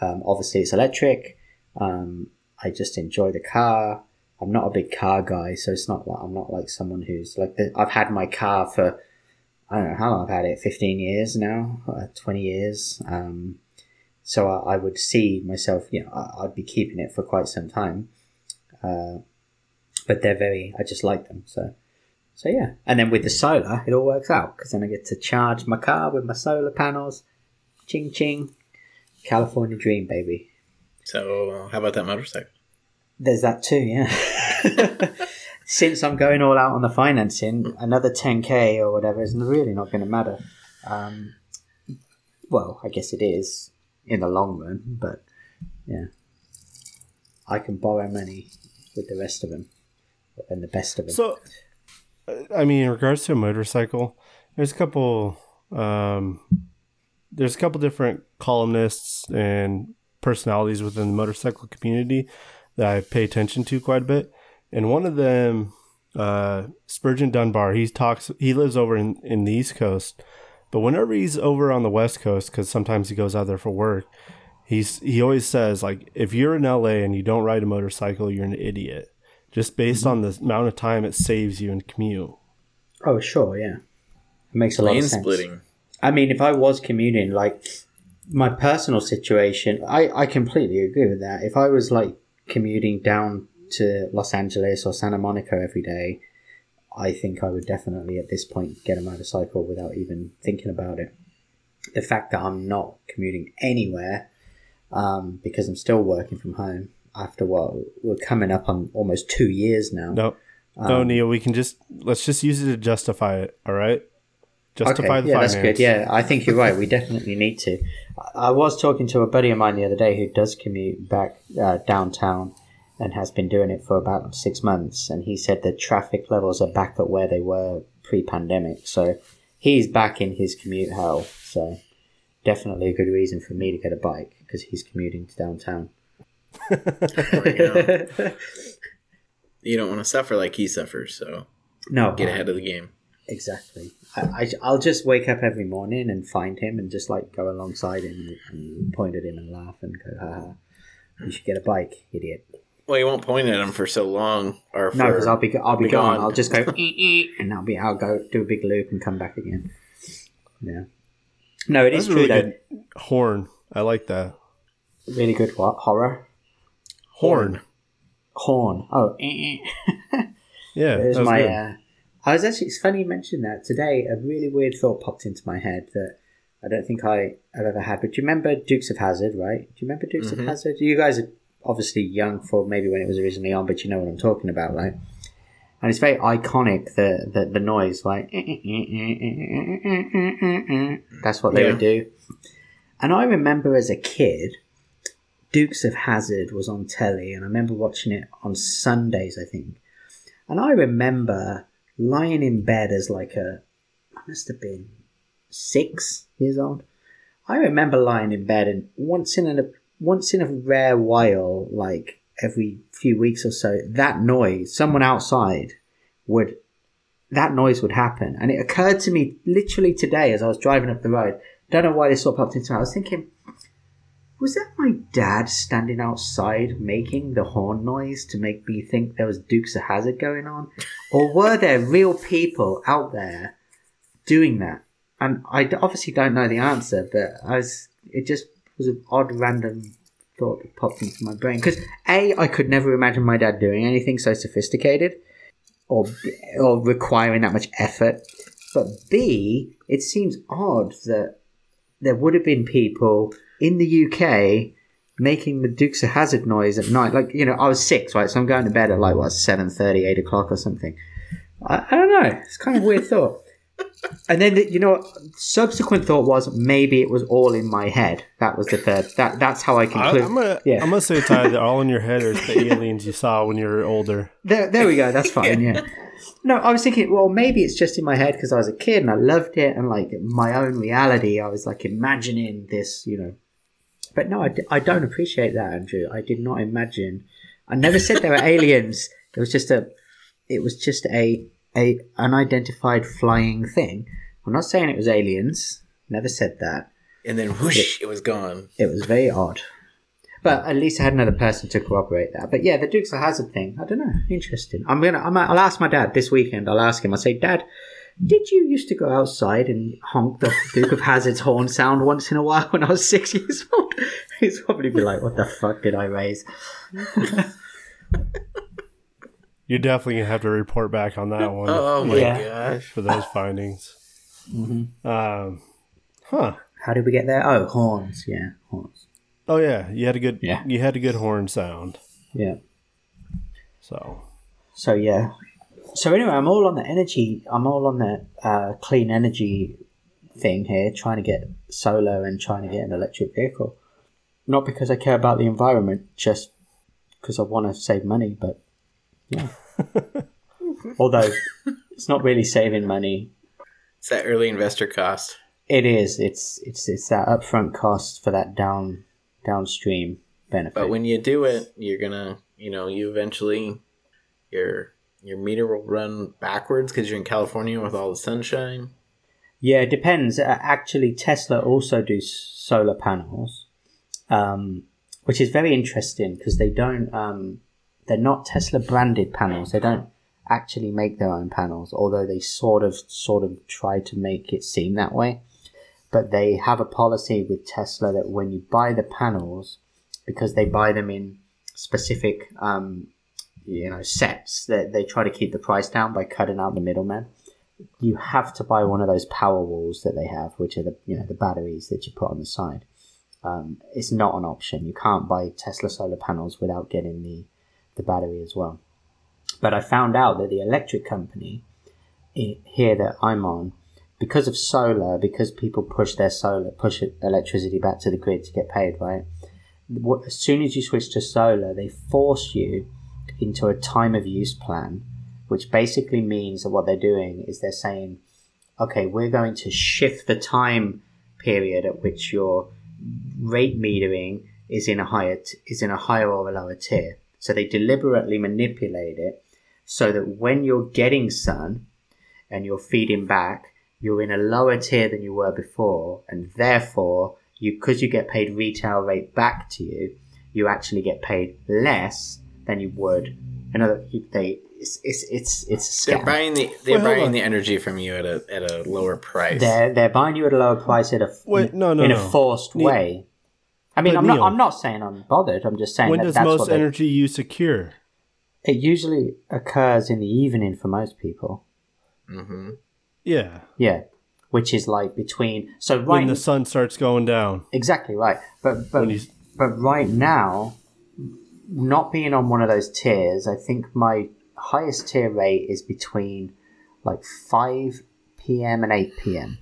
Um, obviously, it's electric. Um, I just enjoy the car. I'm not a big car guy, so it's not like I'm not like someone who's like the, I've had my car for I don't know how long I've had it, 15 years now, uh, 20 years. Um, so I, I would see myself, you know, I, I'd be keeping it for quite some time. Uh, but they're very, I just like them. So, so yeah. And then with the solar, it all works out because then I get to charge my car with my solar panels. Ching ching. California dream, baby. So how about that motorcycle? There's that too, yeah. Since I'm going all out on the financing, another 10k or whatever is really not going to matter. Um, well, I guess it is in the long run, but yeah. I can borrow money with the rest of them and the best of them. So, uh, I mean, in regards to a motorcycle, there's a couple. Um, there's a couple different columnists and personalities within the motorcycle community that I pay attention to quite a bit, and one of them, uh, Spurgeon Dunbar, he talks. He lives over in in the East Coast, but whenever he's over on the West Coast, because sometimes he goes out there for work, he's he always says like, if you're in LA and you don't ride a motorcycle, you're an idiot just based on the amount of time it saves you in commute. oh, sure, yeah. It makes a lot Lane of sense. splitting. I mean, if I was commuting, like my personal situation, I, I completely agree with that. If I was like commuting down to Los Angeles or Santa Monica every day, I think I would definitely at this point get a motorcycle without even thinking about it. The fact that I'm not commuting anywhere um, because I'm still working from home after what we're coming up on almost two years now. No, no, Um, Neil, we can just let's just use it to justify it. All right, justify okay, the yeah, finance. that's good. Yeah, I think you're right. We definitely need to. I- I was talking to a buddy of mine the other day who does commute back uh, downtown and has been doing it for about six months, and he said the traffic levels are back at where they were pre-pandemic. So he's back in his commute hell. So definitely a good reason for me to get a bike because he's commuting to downtown. you don't want to suffer like he suffers, so no, get ahead of the game. Exactly. I, I, I'll just wake up every morning and find him and just like go alongside him and, and point at him and laugh and go, haha, you should get a bike, idiot. Well, you won't point at him for so long, or No, for- because I'll be I'll be be gone. gone. I'll just go "Ee, ee," and I'll be I'll go do a big loop and come back again. Yeah. No, it That's is a true really though. good horn. I like that. Really good. What horror? Horn. Horn. Oh, ee, ee. Yeah, There's that was my. Uh, Uh, I was actually. It's funny you mentioned that today. A really weird thought popped into my head that I don't think I have ever had. But do you remember Dukes of Hazzard? Right? Do you remember Dukes of Mhm. Hazzard? You guys are obviously young for maybe when it was originally on, but you know what I'm talking about, right? And it's very iconic the the, the noise, like that's what they Yeah. would do. And I remember as a kid, Dukes of Hazzard was on telly, and I remember watching it on Sundays, I think. And I remember lying in bed as like a, I must have been six years old. I remember lying in bed, and once in a once in a rare while, like every few weeks or so, that noise, someone outside would, that noise would happen. And it occurred to me literally today as I was driving up the road. Don't know why this of popped into me. I was thinking, was that my dad standing outside making the horn noise to make me think there was Dukes of Hazzard going on? Or were there real people out there doing that? And I obviously don't know the answer, but I was, it just was an odd random thought that popped into my brain. Because A, I could never imagine my dad doing anything so sophisticated or, or requiring that much effort. But B, it seems odd that there would have been people in the UK making the Dukes of Hazzard noise at night. Like, you know, I was six, right? So I'm going to bed at like, what, 7.30, 8 o'clock or something. I, I don't know. It's kind of a weird thought. And then, the, you know, subsequent thought was maybe it was all in my head. That was the third. That That's how I I, conclude. I'm gonna, Yeah. I'm gonna say, Ty, that all in your head are the aliens you saw when you were older. There, there we go. That's fine. Yeah. No, I was thinking, well, maybe it's just in my head because I was a kid and I loved it, and like my own reality, I was like imagining this, you know. But no, I, I don't appreciate that, Andrew. I did not imagine. I never said there were aliens. It was just a, it was just a a unidentified flying thing. I'm not saying it was aliens. Never said that. and then whoosh, it was gone. It was very odd. But at least I had another person to corroborate that. But yeah, the Dukes of Hazzard thing, I don't know. Interesting. I'm gonna. I'm, I'll ask my dad this weekend. I'll ask him. I'll say, Dad, did you used to go outside and honk the Duke of Hazzard's horn sound once in a while when I was six years old? He's probably be like, What the fuck did I raise? You're definitely gonna have to report back on that one Oh my Yeah. gosh. for those findings. Mm-hmm. Um, huh? How did we get there? Oh, horns. Yeah, horns. Oh yeah, you had a good Yeah. you had a good horn sound. Yeah. So So yeah. So anyway, I'm all on the energy. I'm all on the uh, clean energy thing here, trying to get solar and trying to get an electric vehicle. Not because I care about the environment, just because I want to save money. But yeah. Although it's not really saving money. It's that early investor cost. It is. It's it's it's that upfront cost for that down downstream benefit. But when you do it, you're gonna, you know, you eventually, your your meter will run backwards because you're in California with all the sunshine. Yeah, it depends. Uh, Actually, Tesla also do solar panels, um, which is very interesting because they don't. Um, they're not Tesla branded panels. They don't actually make their own panels, although they sort of sort of try to make it seem that way. But they have a policy with Tesla that when you buy the panels, because they buy them in specific, um, you know, sets, that they try to keep the price down by cutting out the middleman you have to buy one of those Powerwalls that they have, which are the you know the batteries that you put on the side. Um, it's not an option. You can't buy Tesla solar panels without getting the the battery as well. But I found out that the electric company here that I'm on, because of solar, because people push their solar, push electricity back to the grid to get paid, right? As soon as you switch to solar, they force you into a time of use plan which basically means that what they're doing is they're saying, okay, we're going to shift the time period at which your rate metering is in a higher t- is in a higher or a lower tier. So they deliberately manipulate it so that when you're getting sun and you're feeding back, you're in a lower tier than you were before, and therefore you because you get paid retail rate back to you, you actually get paid less than you would. Another they it's it's it's, it's a They're buying the they're Wait, buying the energy from you at a at a lower price. They're they're buying you at a lower price at a Wait, no, no, in no. a forced Ne- way. I mean, But I'm Neil- not I'm not saying I'm bothered. I'm just saying when that does that's most what they- energy you secure? it usually occurs in the evening for most people. hmm Yeah, Yeah, which is like between so right when the sun starts going down. exactly right. But but but right now, not being on one of those tiers, I think my highest tier rate is between like five p.m. and eight p.m.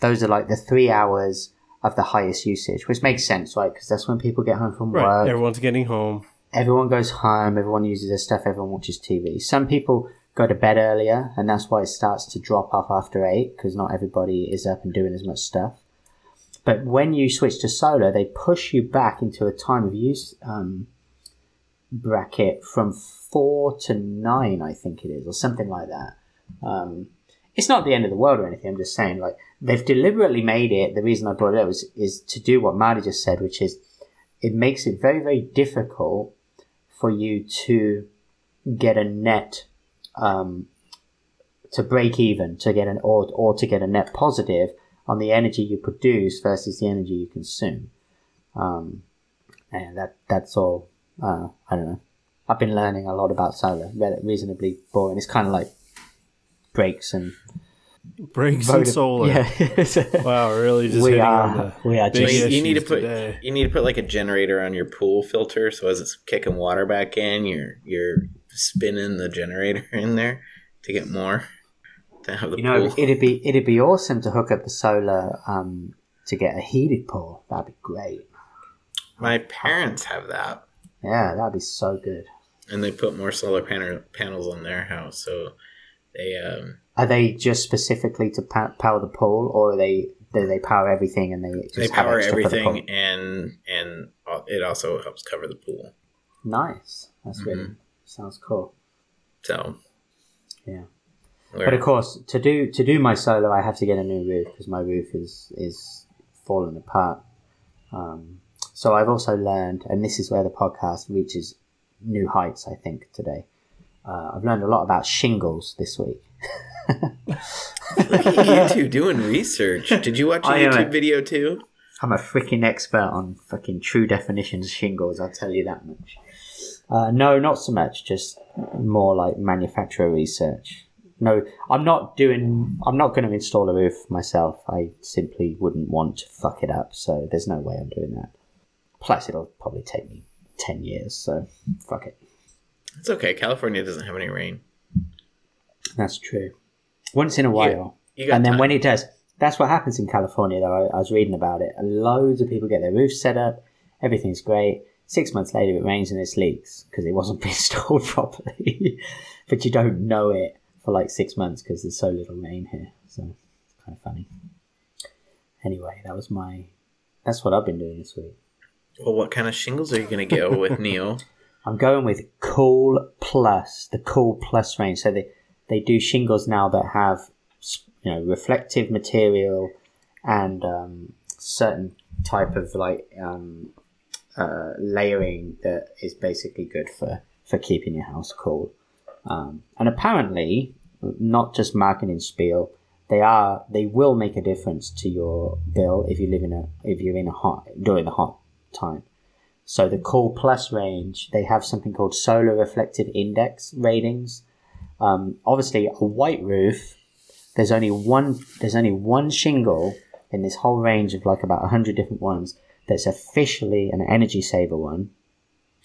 Those are like the three hours of the highest usage, which makes sense, right? Because that's when people get home from Right, work. everyone's getting home. everyone goes home, everyone uses their stuff, everyone watches TV. Some people go to bed earlier, and that's why it starts to drop off after eight because not everybody is up and doing as much stuff. But when you switch to solar, they push you back into a time of use um, bracket from four to nine, I think it is, or something like that. Um, it's not the end of the world or anything. I'm just saying, like they've deliberately made it. The reason I brought it up is, is to do what Marty just said, which is it makes it very very difficult for you to get a net um, to break even to get an or, or to get a net positive on the energy you produce versus the energy you consume um, and that that's all uh, I don't know I've been learning a lot about solar re- reasonably boring it's kind of like brakes and Breaks and solar. yeah Wow, really just we hitting on are the we are big just you, you need to put today. you need to put like a generator on your pool filter, so as it's kicking water back in, you're you're spinning the generator in there to get more to have the You know, pool. it'd be it'd be awesome to hook up the solar um, to get a heated pool. That'd be great. My parents have that, Yeah, that'd be so good. and they put more solar panel panels on their house, so they um Are they just specifically to pa- power the pool, or are they do they power everything and they just they power for the everything, and and it also helps cover the pool. Nice. That's really Mm-hmm. sounds cool. So Yeah. But of course, to do to do my solo, I have to get a new roof because my roof is is falling apart. Um, so I've also learned, and this is where the podcast reaches new heights. I think today, uh, I've learned a lot about shingles this week. Look at you two doing research. Did you watch a I YouTube a- video too? I'm a freaking expert on fucking true definitions of shingles. I'll tell you that much. Uh, no, not so much. Just more like manufacturer research. No, I'm not doing. I'm not going to install a roof myself. I simply wouldn't want to fuck it up. So there's no way I'm doing that. Plus, it'll probably take me ten years. So fuck it. It's okay. California doesn't have any rain. That's true. Once in a while. You got and then time. when it does, that's what happens in California. Though I, I was reading about it, loads of people get their roofs set up, everything's great. Six months later, it rains and it leaks because it wasn't installed properly. but you don't know it for like six months because there's so little rain here. So it's kind of funny. Anyway, that was my. That's what I've been doing this week. Well, what kind of shingles are you going to go with, Neil? I'm going with Cool Plus, the Cool Plus range. So they they do shingles now that have you know reflective material and um, certain type of like um, uh, layering that is basically good for for keeping your house cool. Um, and apparently, not just marketing spiel, they are they will make a difference to your bill if you live in a if you're in a hot during the hot time. So the Cool Plus range, they have something called Solar Reflective Index ratings. Um, obviously, a white roof. There's only one. There's only one shingle in this whole range of like about hundred different ones that's officially an energy saver one.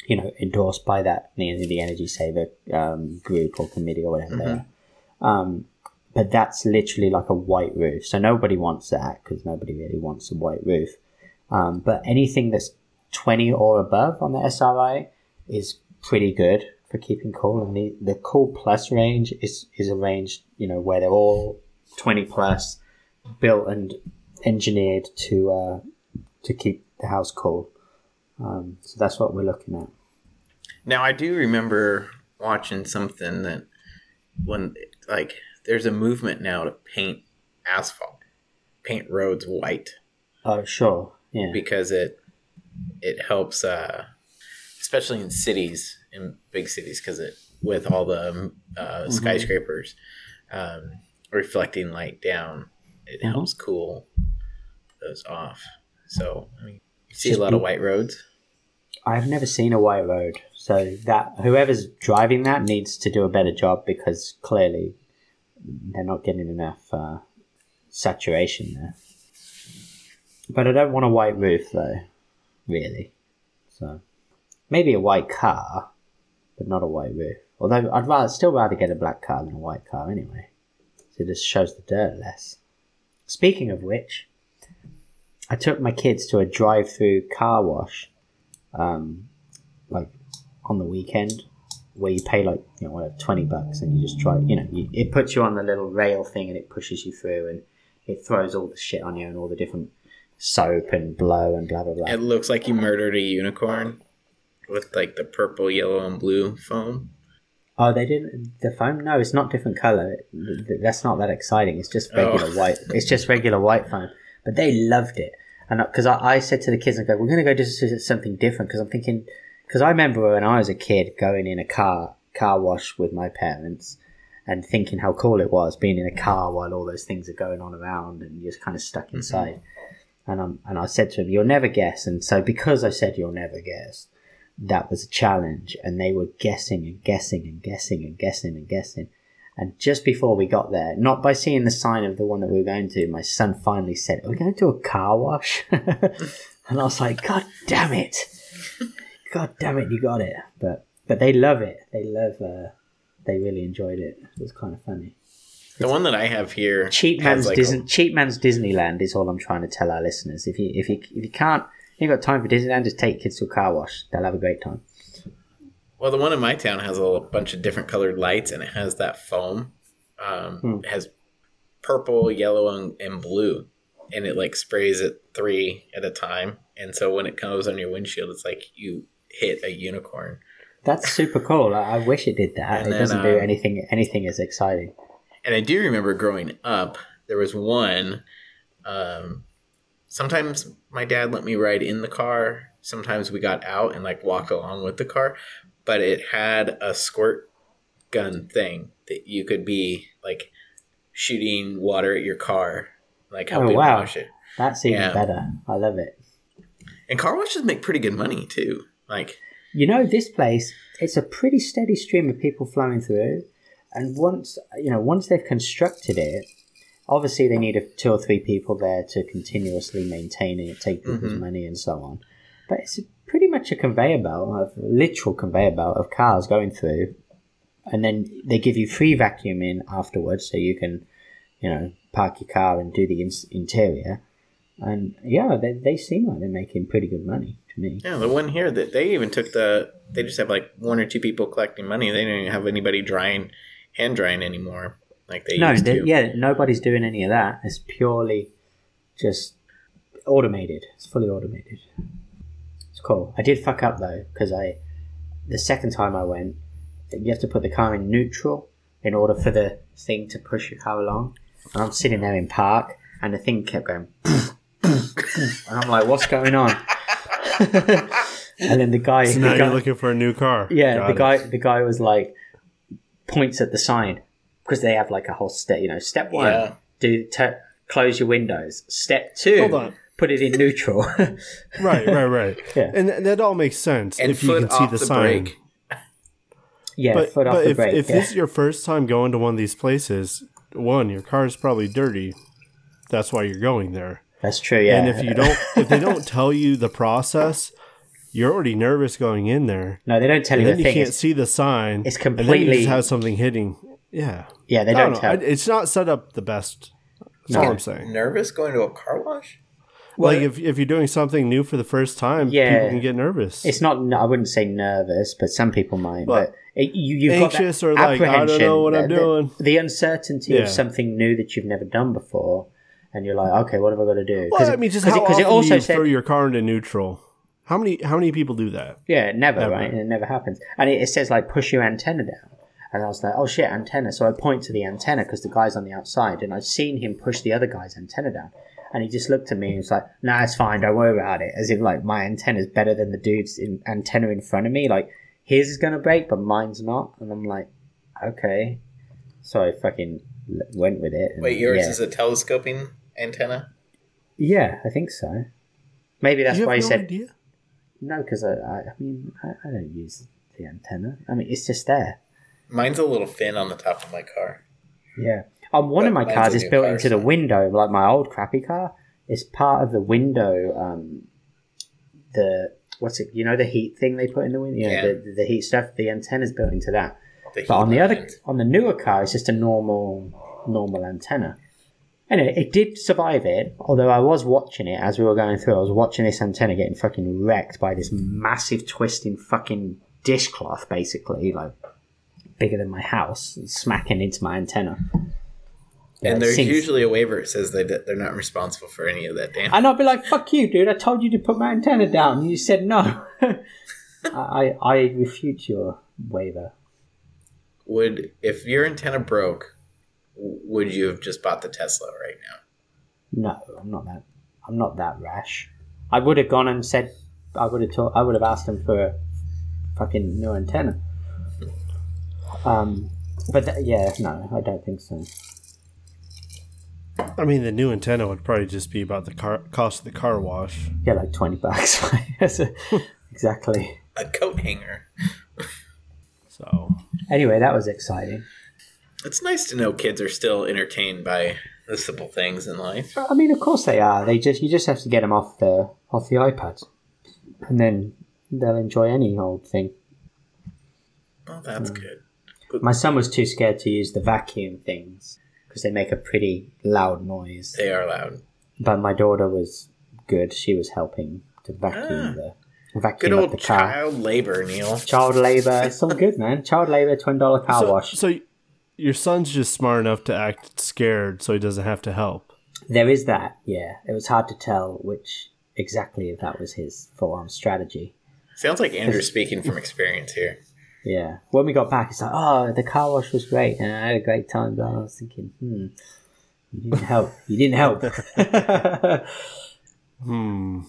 You know, endorsed by that the energy saver um, group or committee or whatever they are. Um, but that's literally like a white roof. So nobody wants that because nobody really wants a white roof. Um, but anything that's 20 or above on the SRI is pretty good for keeping cool. And the, the Cool Plus range is, is a range, you know, where they're all 20 plus, built and engineered to, uh, to keep the house cool. Um, so that's what we're looking at. Now, I do remember watching something that when, like, there's a movement now to paint asphalt, paint roads white Oh, sure. Yeah. because it it helps uh especially in cities, in big cities, because it with all the uh, skyscrapers um, reflecting light down, it Mhm. helps cool those off. So I mean, you see a lot of white roads. I've never seen a white road, so that whoever's driving that needs to do a better job because clearly they're not getting enough uh, saturation there. But I don't want a white roof though, really. So maybe a white car, but not a white roof. Although I'd rather still rather get a black car than a white car anyway. So it just shows the dirt less. Speaking of which, I took my kids to a drive-through car wash um, like on the weekend where you pay like you know 20 bucks and you just try you know you, it puts you on the little rail thing and it pushes you through and it throws all the shit on you and all the different soap and blow and blah blah blah. It looks like you murdered a unicorn with like the purple, yellow, and blue foam. oh they didn't the foam? No it's not different color. Th- th- that's not that exciting. It's just oh. regular Oh. white it's just regular white foam. But they loved it. And because I, I said to the kids i go we're going to go do something different because i'm thinking because i remember when i was a kid going in a car car wash with my parents and thinking how cool it was being in a car while all those things are going on around and you're just kind of stuck mm-hmm. inside and I'm, and I said to him, "You'll never guess." And so, because I said you'll never guess, that was a challenge, and they were guessing and guessing and guessing and guessing and guessing. And just before we got there, not by seeing the sign of the one that we were going to, my son finally said, "Are we going to a car wash?" and I was like, "God damn it! God damn it! You got it!" But but they love it. They love. Uh, they really enjoyed it. It was kind of funny. The one that I have here, Cheap man's like, a- Disney, cheap man's Disneyland is all I'm trying to tell our listeners. If you if you if you can't, you ain't got time for Disneyland, just take kids to a car wash. They'll have a great time. Well, the one in my town has a bunch of different colored lights, and it has that foam. Um, Hmm. It has purple, yellow, and, and blue, and it like sprays it three at a time. And so when it comes on your windshield, it's like you hit a unicorn. That's super cool. I, I wish it did that. And it then, doesn't do um, anything anything as exciting. And I do remember growing up, there was one. Um, sometimes my dad let me ride in the car. Sometimes we got out and like walked along with the car, but it had a squirt gun thing that you could be like shooting water at your car, like Oh, helping wow. wash it. That's even yeah. better. I love it. And car washes make pretty good money too. Like You know, this place, it's a pretty steady stream of people flowing through. And once, you know, once they've constructed it, obviously they need a, two or three people there to continuously maintain it, take people's Mhm. money and so on. But it's pretty much a conveyor belt, of literal conveyor belt of cars going through. And then they give you free vacuuming afterwards so you can, you know, park your car and do the ins- interior. And yeah, they, they seem like they're making pretty good money to me. yeah, the one here that they even took the they just have like one or two people collecting money. They don't even have anybody drying hand drying anymore like they no, used they- to. yeah, nobody's doing any of that. It's purely just automated. It's fully automated. It's cool. I did fuck up though because I, the second time I went, you have to put the car in neutral in order for the thing to push your car along. And I'm sitting there in park, and the thing kept going, and I'm like, "What's going on?" and then the guy, So the now guy you're looking for a new car. yeah, Got the it. guy the guy was like points at the sign because they have like a whole step. You know, step one, Yeah. do t- close your windows. Step two, Hold on. put it in neutral. Right, right, right. Yeah. And th- that all makes sense And if you can see the, the sign. brake. yeah, But, foot off but the if, brake. if yeah. this is your first time going to one of these places, one, your car is probably dirty. That's why you're going there. That's true. Yeah, And if you don't, if they don't tell you the process, you're already nervous going in there. no, they don't tell And you then the you thing. can't It's, see the sign. it's And then you completely- just have something hitting. Yeah. yeah, they I don't know. tell. I- it's not set up the best. That's all I'm saying. Nervous going to a car wash? like if, if you're doing something new for the first time, Yeah. people can get nervous. it's not. I wouldn't say nervous, but some people might. Well, but it, you, you've anxious got or that like, I don't apprehension, know what I'm the- the- doing. The uncertainty Yeah. of something new that you've never done before, and you're like, okay, what have I got to do? well, I mean, just how it, 'cause often it also do you said throw your car into neutral? How many how many people do that? Yeah, never, Never. right? It never happens. And it, it says like push your antenna down. And I was like, oh shit, antenna. So I point to the antenna because the guy's on the outside, and I'd seen him push the other guy's antenna down. And he just looked at me and was like, nah, it's fine, don't worry about it. As if like my antenna's better than the dude's in, antenna in front of me. Like his is gonna break, but mine's not. And I'm like, okay. So I fucking went with it. and Wait, yours yeah. is a telescoping antenna? Yeah, I think so. Maybe that's you why have he no said idea? No, because I, I, I mean, I, I don't use the antenna. I mean, it's just there. Mine's a little fin on the top of my car. Yeah. Um, one of my cars is built car, into the window, like my old crappy car. It's part of the window. Um, the what's it? You know the heat thing they put in the window. Yeah, Yeah. The, the heat stuff. The antenna's built into that. The But on the other, on the newer car, it's just a normal, normal antenna. Anyway, it did survive it. Although I was watching it as we were going through. I was watching this antenna getting fucking wrecked by this massive twisting fucking dishcloth, basically, like bigger than my house, smacking into my antenna. Yeah, And there's usually a waiver that says they they're not responsible for any of that damage. And I'd be like, "Fuck you, dude! I told you to put my antenna down, and you said no." I I refute your waiver. Would if your antenna broke, would you have just bought the Tesla right now? No, I'm not that. I'm not that rash. I would have gone and said. I would have told. I would have asked him for a fucking new antenna. Um, but th- yeah, no, I don't think so. I mean, the new antenna would probably just be about the car cost of the car wash. Yeah, like twenty bucks. Exactly. A coat hanger. So Anyway, that was exciting. It's nice to know kids are still entertained by the simple things in life. I mean, of course they are. They just you just have to get them off the off the iPads, and then they'll enjoy any old thing. Well, that's Hmm. good. My son was too scared to use the vacuum things because they make a pretty loud noise. They are loud. But my daughter was good. She was helping to vacuum Ah. the vacuum Good up old the car. child labor, Neil. Child labor, it's all good, man. Child labor, twenty dollar car so, wash. so your son's just smart enough to act scared, so he doesn't have to help. There is that. Yeah, it was hard to tell which exactly if that was his full on strategy. Sounds like Andrew speaking from experience here. Yeah. When we got back, it's like, oh, the car wash was great, and I had a great time. But I was thinking, hmm, you didn't help. You didn't help. Hmm.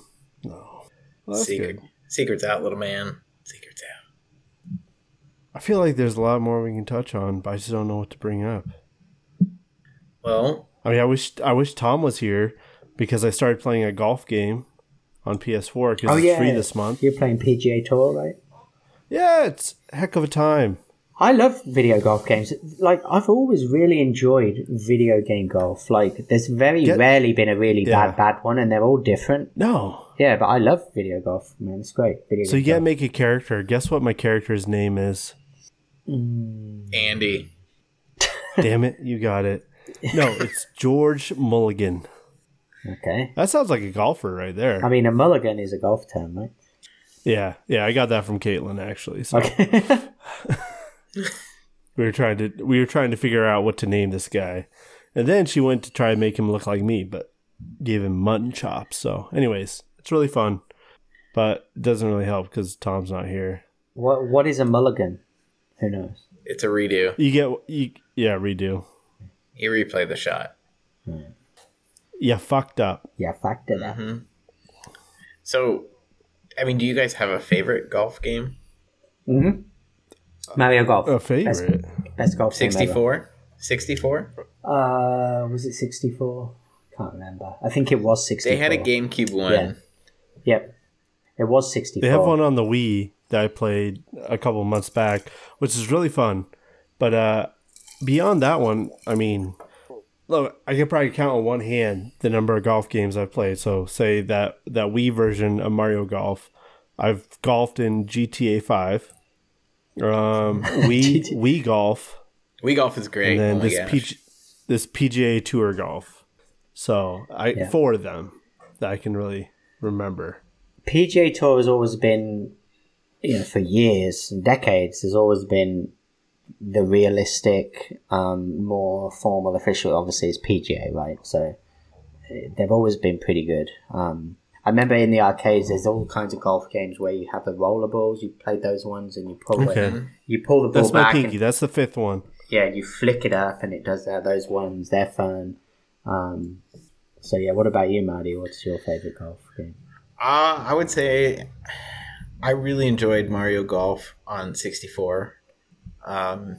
No. Well, Secret, good. secrets out, little man. Secrets out. I feel like there's a lot more we can touch on, but I just don't know what to bring up. Well, I mean, I wish I wish Tom was here because I started playing a golf game on PS4 because oh it's yeah, free this month. You're playing PGA Tour, right? Yeah, it's a heck of a time. I love video golf games. Like I've always really enjoyed video game golf. Like there's very Get- rarely been a really Yeah. bad bad one, and they're all different. No. Yeah, but I love video golf, man. It's great. Video So you game gotta make a character. Guess what my character's name is? Andy. Damn it, you got it. No, it's George Mulligan. Okay. That sounds like a golfer right there. I mean, a mulligan is a golf term, right? Yeah, yeah, I got that from Caitlin actually. So Okay. we were trying to we were trying to figure out what to name this guy, and then she went to try and make him look like me, but gave him mutton chops. So, anyways, it's really fun, but it doesn't really help because Tom's not here. what What is a mulligan? Who knows? It's a redo. You get you yeah redo. You replay the shot. Yeah, fucked up. Yeah, factor that. Mm-hmm. So, I mean, do you guys have a favorite golf game? Mm-hmm. Mario Golf. A favorite. Best, best golf game 64? 64? Uh, was it 64? Can't remember. I think it was 64. They had a GameCube one. Yeah. Yep. It was 64. They have one on the Wii that I played a couple months back, which is really fun. But uh, beyond that one, I mean, look, I could probably count on one hand the number of golf games I've played. So, say that that Wii version of Mario Golf, I've golfed in GTA Five, um, Wii Wii Golf, Wii Golf is great. and then oh this gosh. PG, this PGA Tour Golf. So, I Yeah. four of them that I can really remember. PGA Tour has always been, you know, for years and decades, has always been the realistic, um, more formal, official. Obviously, is PGA, right? So eh, they've always been pretty good. Um, I remember in the arcades, there's all kinds of golf games where you have the rollerballs. You played those ones, and you pull Okay. it. You pull the ball That's my back. pinky. And, That's the fifth one. yeah, you flick it up, and it does that. Those ones, they're fun. Um, so yeah, what about you, Marty? What's your favorite golf game? Uh, I would say I really enjoyed Mario Golf on 64. Um,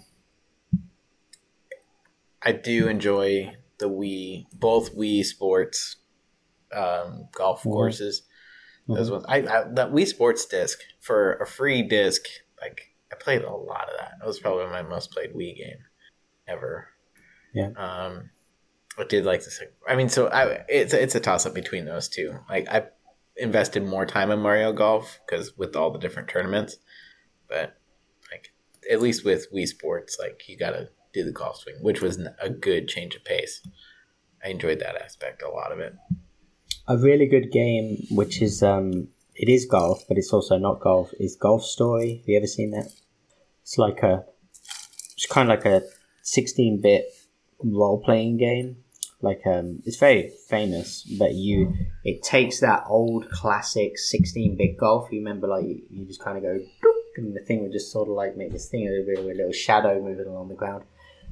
I do enjoy the Wii, both Wii Sports um, golf Mhm. courses. Those ones, I, I that Wii Sports disc for a free disc. Like I played a lot of that. That was probably my most played Wii game ever. Yeah. Um, I did like this. I mean, so I it's it's a toss up between those two. Like I invested more time in Mario Golf because with all the different tournaments, but like at least with Wii Sports, like you got to do the golf swing, which was a good change of pace. I enjoyed that aspect a lot of it. A really good game, which is um, it is golf, but it's also not golf. Is Golf Story? Have you ever seen that? It's like a, it's kind of like a sixteen-bit role-playing game. Like um, it's very famous, but you it takes that old classic sixteen-bit golf. You remember, like you, just kind of go, and the thing would just sort of like make this thing a little, a little shadow moving along the ground.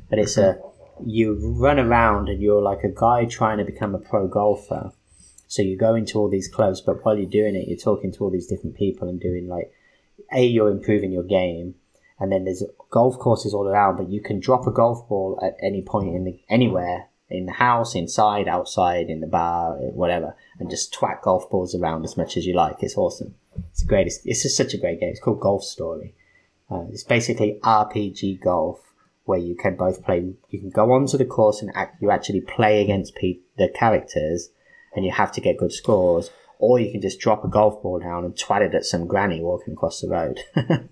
But it's a you run around and you're like a guy trying to become a pro golfer. So you go into all these clubs, but while you're doing it, you're talking to all these different people and doing like, a you're improving your game, and then there's golf courses all around. But you can drop a golf ball at any point in the anywhere in the house, inside, outside, in the bar, whatever, and just twat golf balls around as much as you like. It's awesome. It's great. It's, it's just such a great game. It's called Golf Story. Uh, it's basically RPG golf where you can both play. You can go onto the course and act, you actually play against pe- the characters, and you have to get good scores. Or you can just drop a golf ball down and twat it at some granny walking across the road.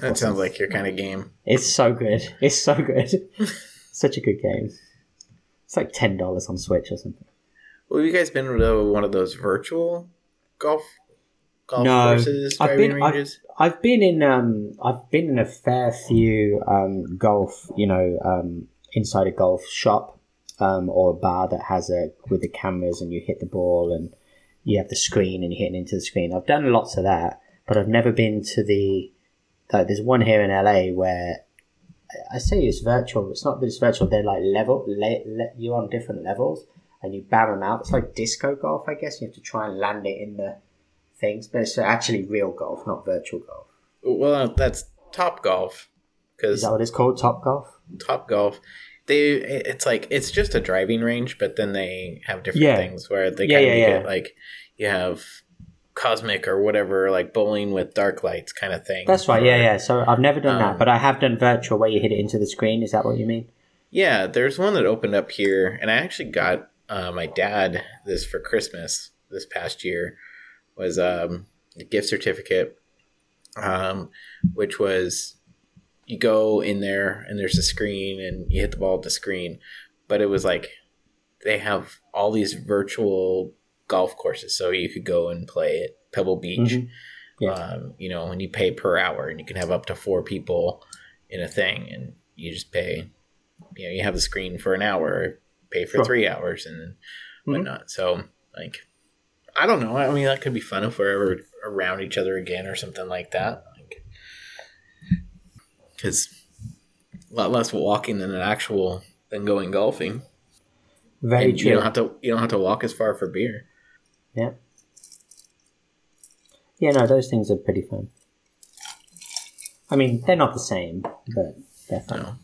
That sounds like your kind of game. it's so good. It's so good. Such a good game. It's like ten dollars on Switch or something. Well, have you guys been to one of those virtual golf golf No, courses, I've been- I've-? I've been in um I've been in a fair few um golf you know um inside a golf shop um or a bar that has a with the cameras and you hit the ball and you have the screen and you're hitting into the screen. I've done lots of that, but I've never been to the like there's one here in LA where I say it's virtual. It's not that it's virtual. They're like level. Le, le, you're on different levels, and you bam them out. It's like disco golf, I guess. You have to try and land it in the things, but it's actually real golf, not virtual golf. Well, uh, that's Top Golf Is because that what it's called? Top golf. Top Golf, they it's like it's just a driving range, but then they have different Yeah. things where they Yeah, kind of yeah, make yeah. it like you have cosmic or whatever, like bowling with dark lights kind of thing. That's right. Yeah, yeah. So I've never done Um, that, but I have done virtual where you hit it into the screen. Is that what you mean? Yeah, there's one that opened up here, and I actually got uh, my dad this for Christmas this past year. Was um, a gift certificate, um, which was you go in there and there's a screen and you hit the ball at the screen, but it was like they have all these virtual golf courses, so you could go and play at Pebble Beach. Mhm. Yeah. Um, you know, and you pay per hour, and you can have up to four people in a thing, and you just pay. You know, you have the screen for an hour, pay for Sure. three hours, and Mhm. whatnot. So, like, I don't know. I mean, that could be fun if we're ever around each other again or something like that. Like, because a lot less walking than an actual than going golfing. Very and true. you don't have to. You don't have to walk as far for beer. Yeah. Yeah, no, those things are pretty fun. I mean, they're not the same, but they're fun. No.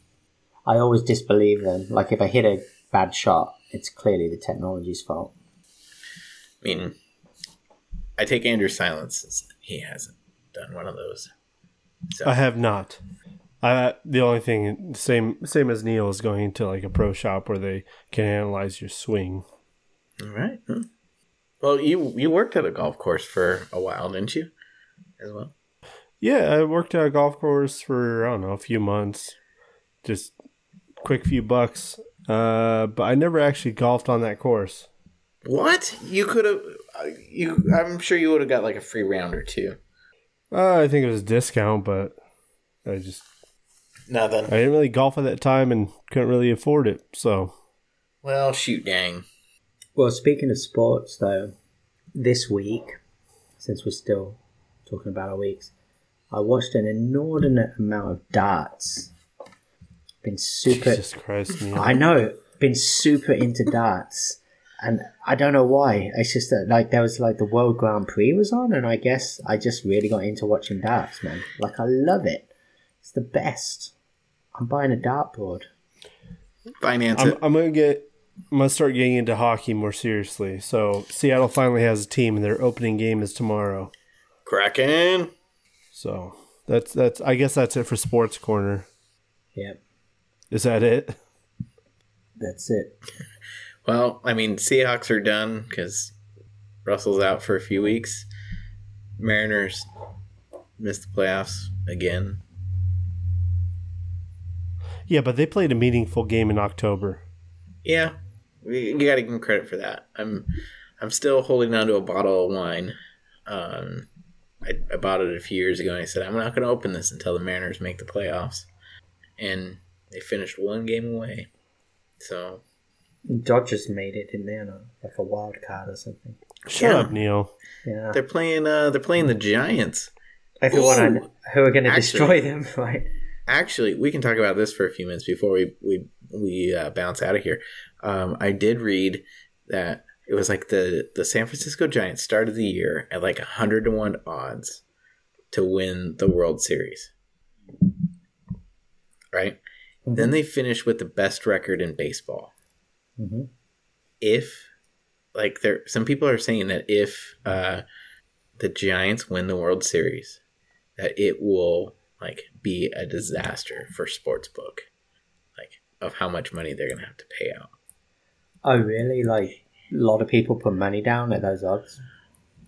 I always disbelieve them. Like, if I hit a bad shot, it's clearly the technology's fault. I mean, I take Andrew's silence. He hasn't done one of those. So, I have not. I the only thing same same as Neil is going to like a pro shop where they can analyze your swing. all right. Hmm. Well, you you worked at a golf course for a while, didn't you? As well. Yeah, I worked at a golf course for I don't know a few months, just quick few bucks. Uh, but I never actually golfed on that course. What you could have? You, I'm sure you would have got like a free round or two. Uh, I think it was a discount, but I just Nothing. I didn't really golf at that time and couldn't really afford it. So Well, shoot, dang. Well, speaking of sports, though, this week, since we're still talking about our weeks, I watched an inordinate amount of darts. Been super. Jesus Christ, Neil. I know. Been super into darts, and I don't know why. It's just that like there was like the World Grand Prix was on, and I guess I just really got into watching darts, man. Like I love it. It's the best. I'm buying a dartboard. Finance I'm, it. I'm gonna get. I'm start getting into hockey more seriously. So Seattle finally has a team, and their opening game is tomorrow. Kraken. So that's that's. I guess that's it for Sports Corner. Yep, Is that it? that's it. Well, I mean, Seahawks are done because Russell's out for a few weeks. Mariners missed the playoffs again. Yeah, but they played a meaningful game in October. Yeah, we- you got to give him credit for that. I'm, I'm still holding on to a bottle of wine. Um, I, I bought it a few years ago, and I said I'm not going to open this until the Mariners make the playoffs, and they finished one game away. So Dodgers made it, didn't they? On a, like a wild card or something. Shut Yeah. up, Neil. Yeah. they're playing. Uh, they're playing the Giants. Everyone Ooh. know who are going to Actually- destroy them, right? actually we can talk about this for a few minutes before we we we uh, bounce out of here. Um, i did read that it was like the the san francisco giants started the year at like 100 to 1 odds to win the world series. Right? Then they finished with the best record in baseball. Hmm if like there some people are saying that if uh the giants win the world series that it will like be a disaster for sportsbook of how much money they're gonna have to pay out Oh, really? Like a lot of people put money down at those odds.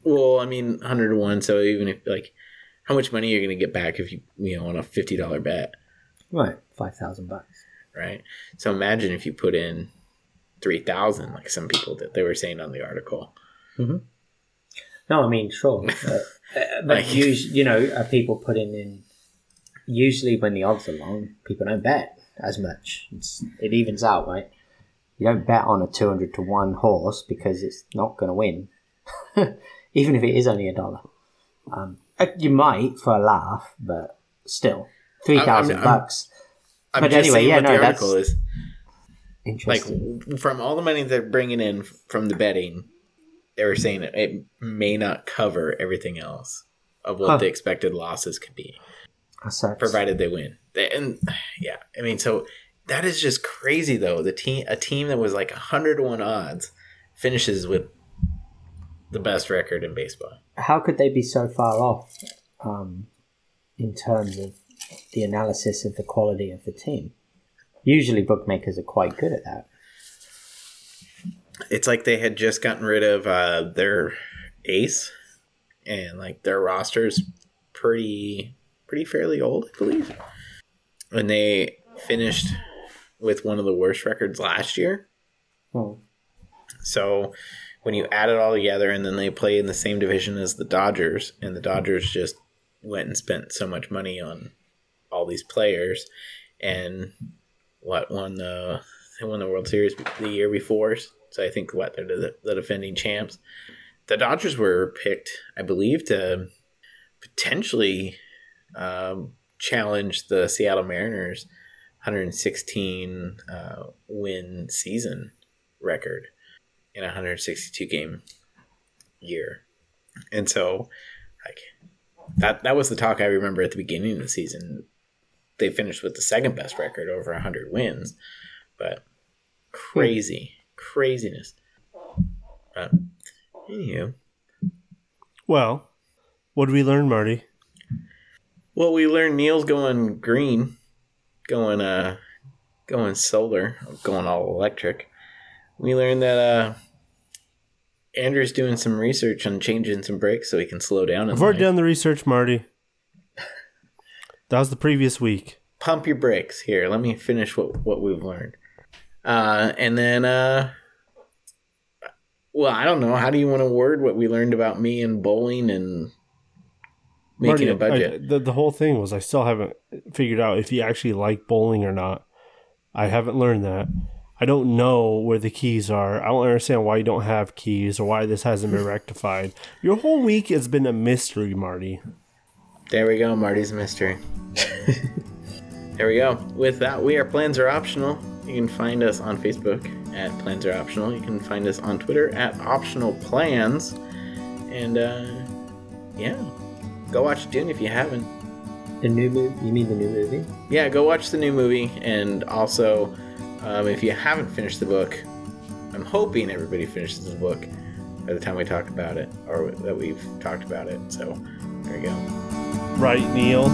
well i mean 100 to 1 so even if like how much money you're gonna get back if you you know on a $50 bet Right, five thousand bucks. right so imagine if you put in 3000 like some people that they were saying on the article No, I mean sure, but, uh, but Like- us- you know, people putting in? Usually, when the odds are long, people don't bet as much. It's, it evens out, right? You don't bet on a two hundred to one horse because it's not going to win, even if it is only a dollar. Um, uh, you might for a laugh, but still, three thousand I'm- I'm- bucks. I'm But anyway, yeah, no, that's- is like from all the money they're bringing in from the betting they were saying it, it may not cover everything else of what Huh. the expected losses could be provided they win and yeah i mean so that is just crazy though the team a team that was like 100 to 1 odds finishes with the best record in baseball how could they be so far off um, in terms of the analysis of the quality of the team? Usually, bookmakers are quite good at that. it's like they had just gotten rid of uh, their ace and like their roster's pretty pretty fairly old i believe and they finished with one of the worst records last year Hmm. so when you add it all together and then they play in the same division as the dodgers and the dodgers just went and spent so much money on all these players and what won the they won the World Series the year before. So I think what they're the, the defending champs. The Dodgers were picked, I believe, to potentially um, challenge the Seattle Mariners 116 uh, win season record in a 162 game year. And so like that that was the talk I remember at the beginning of the season. They finished with the second best record over 100 wins. But crazy, craziness. But anywho, Well, what did we learn, Marty? Well, we learned Neil's going green, going uh, going solar, going all electric. We learned that uh, Andrew's doing some research on changing some brakes so he can slow down. I've already life. done the research, Marty. That was the previous week. pump your brakes here let me finish what, what we've learned uh, and then uh, well i don't know how do you want to word what we learned about me and bowling and making Marty, a budget I- the, the whole thing was I still haven't figured out if you actually like bowling or not. I haven't learned that. I don't know where the keys are. I don't understand why you don't have keys or why this hasn't been rectified. Your whole week has been a mystery, Marty. There we go, Marty's mystery. there we go. With that, we are Plans Are Optional. You can find us on Facebook at Plans Are Optional. You can find us on Twitter at Optional Plans. And uh, yeah, go watch Dune if you haven't. The new movie? You mean the new movie? Yeah, go watch the new movie. And also, um, if you haven't finished the book, I'm hoping everybody finishes the book by the time we talk about it, or that we've talked about it. So there you go. Right, Neil?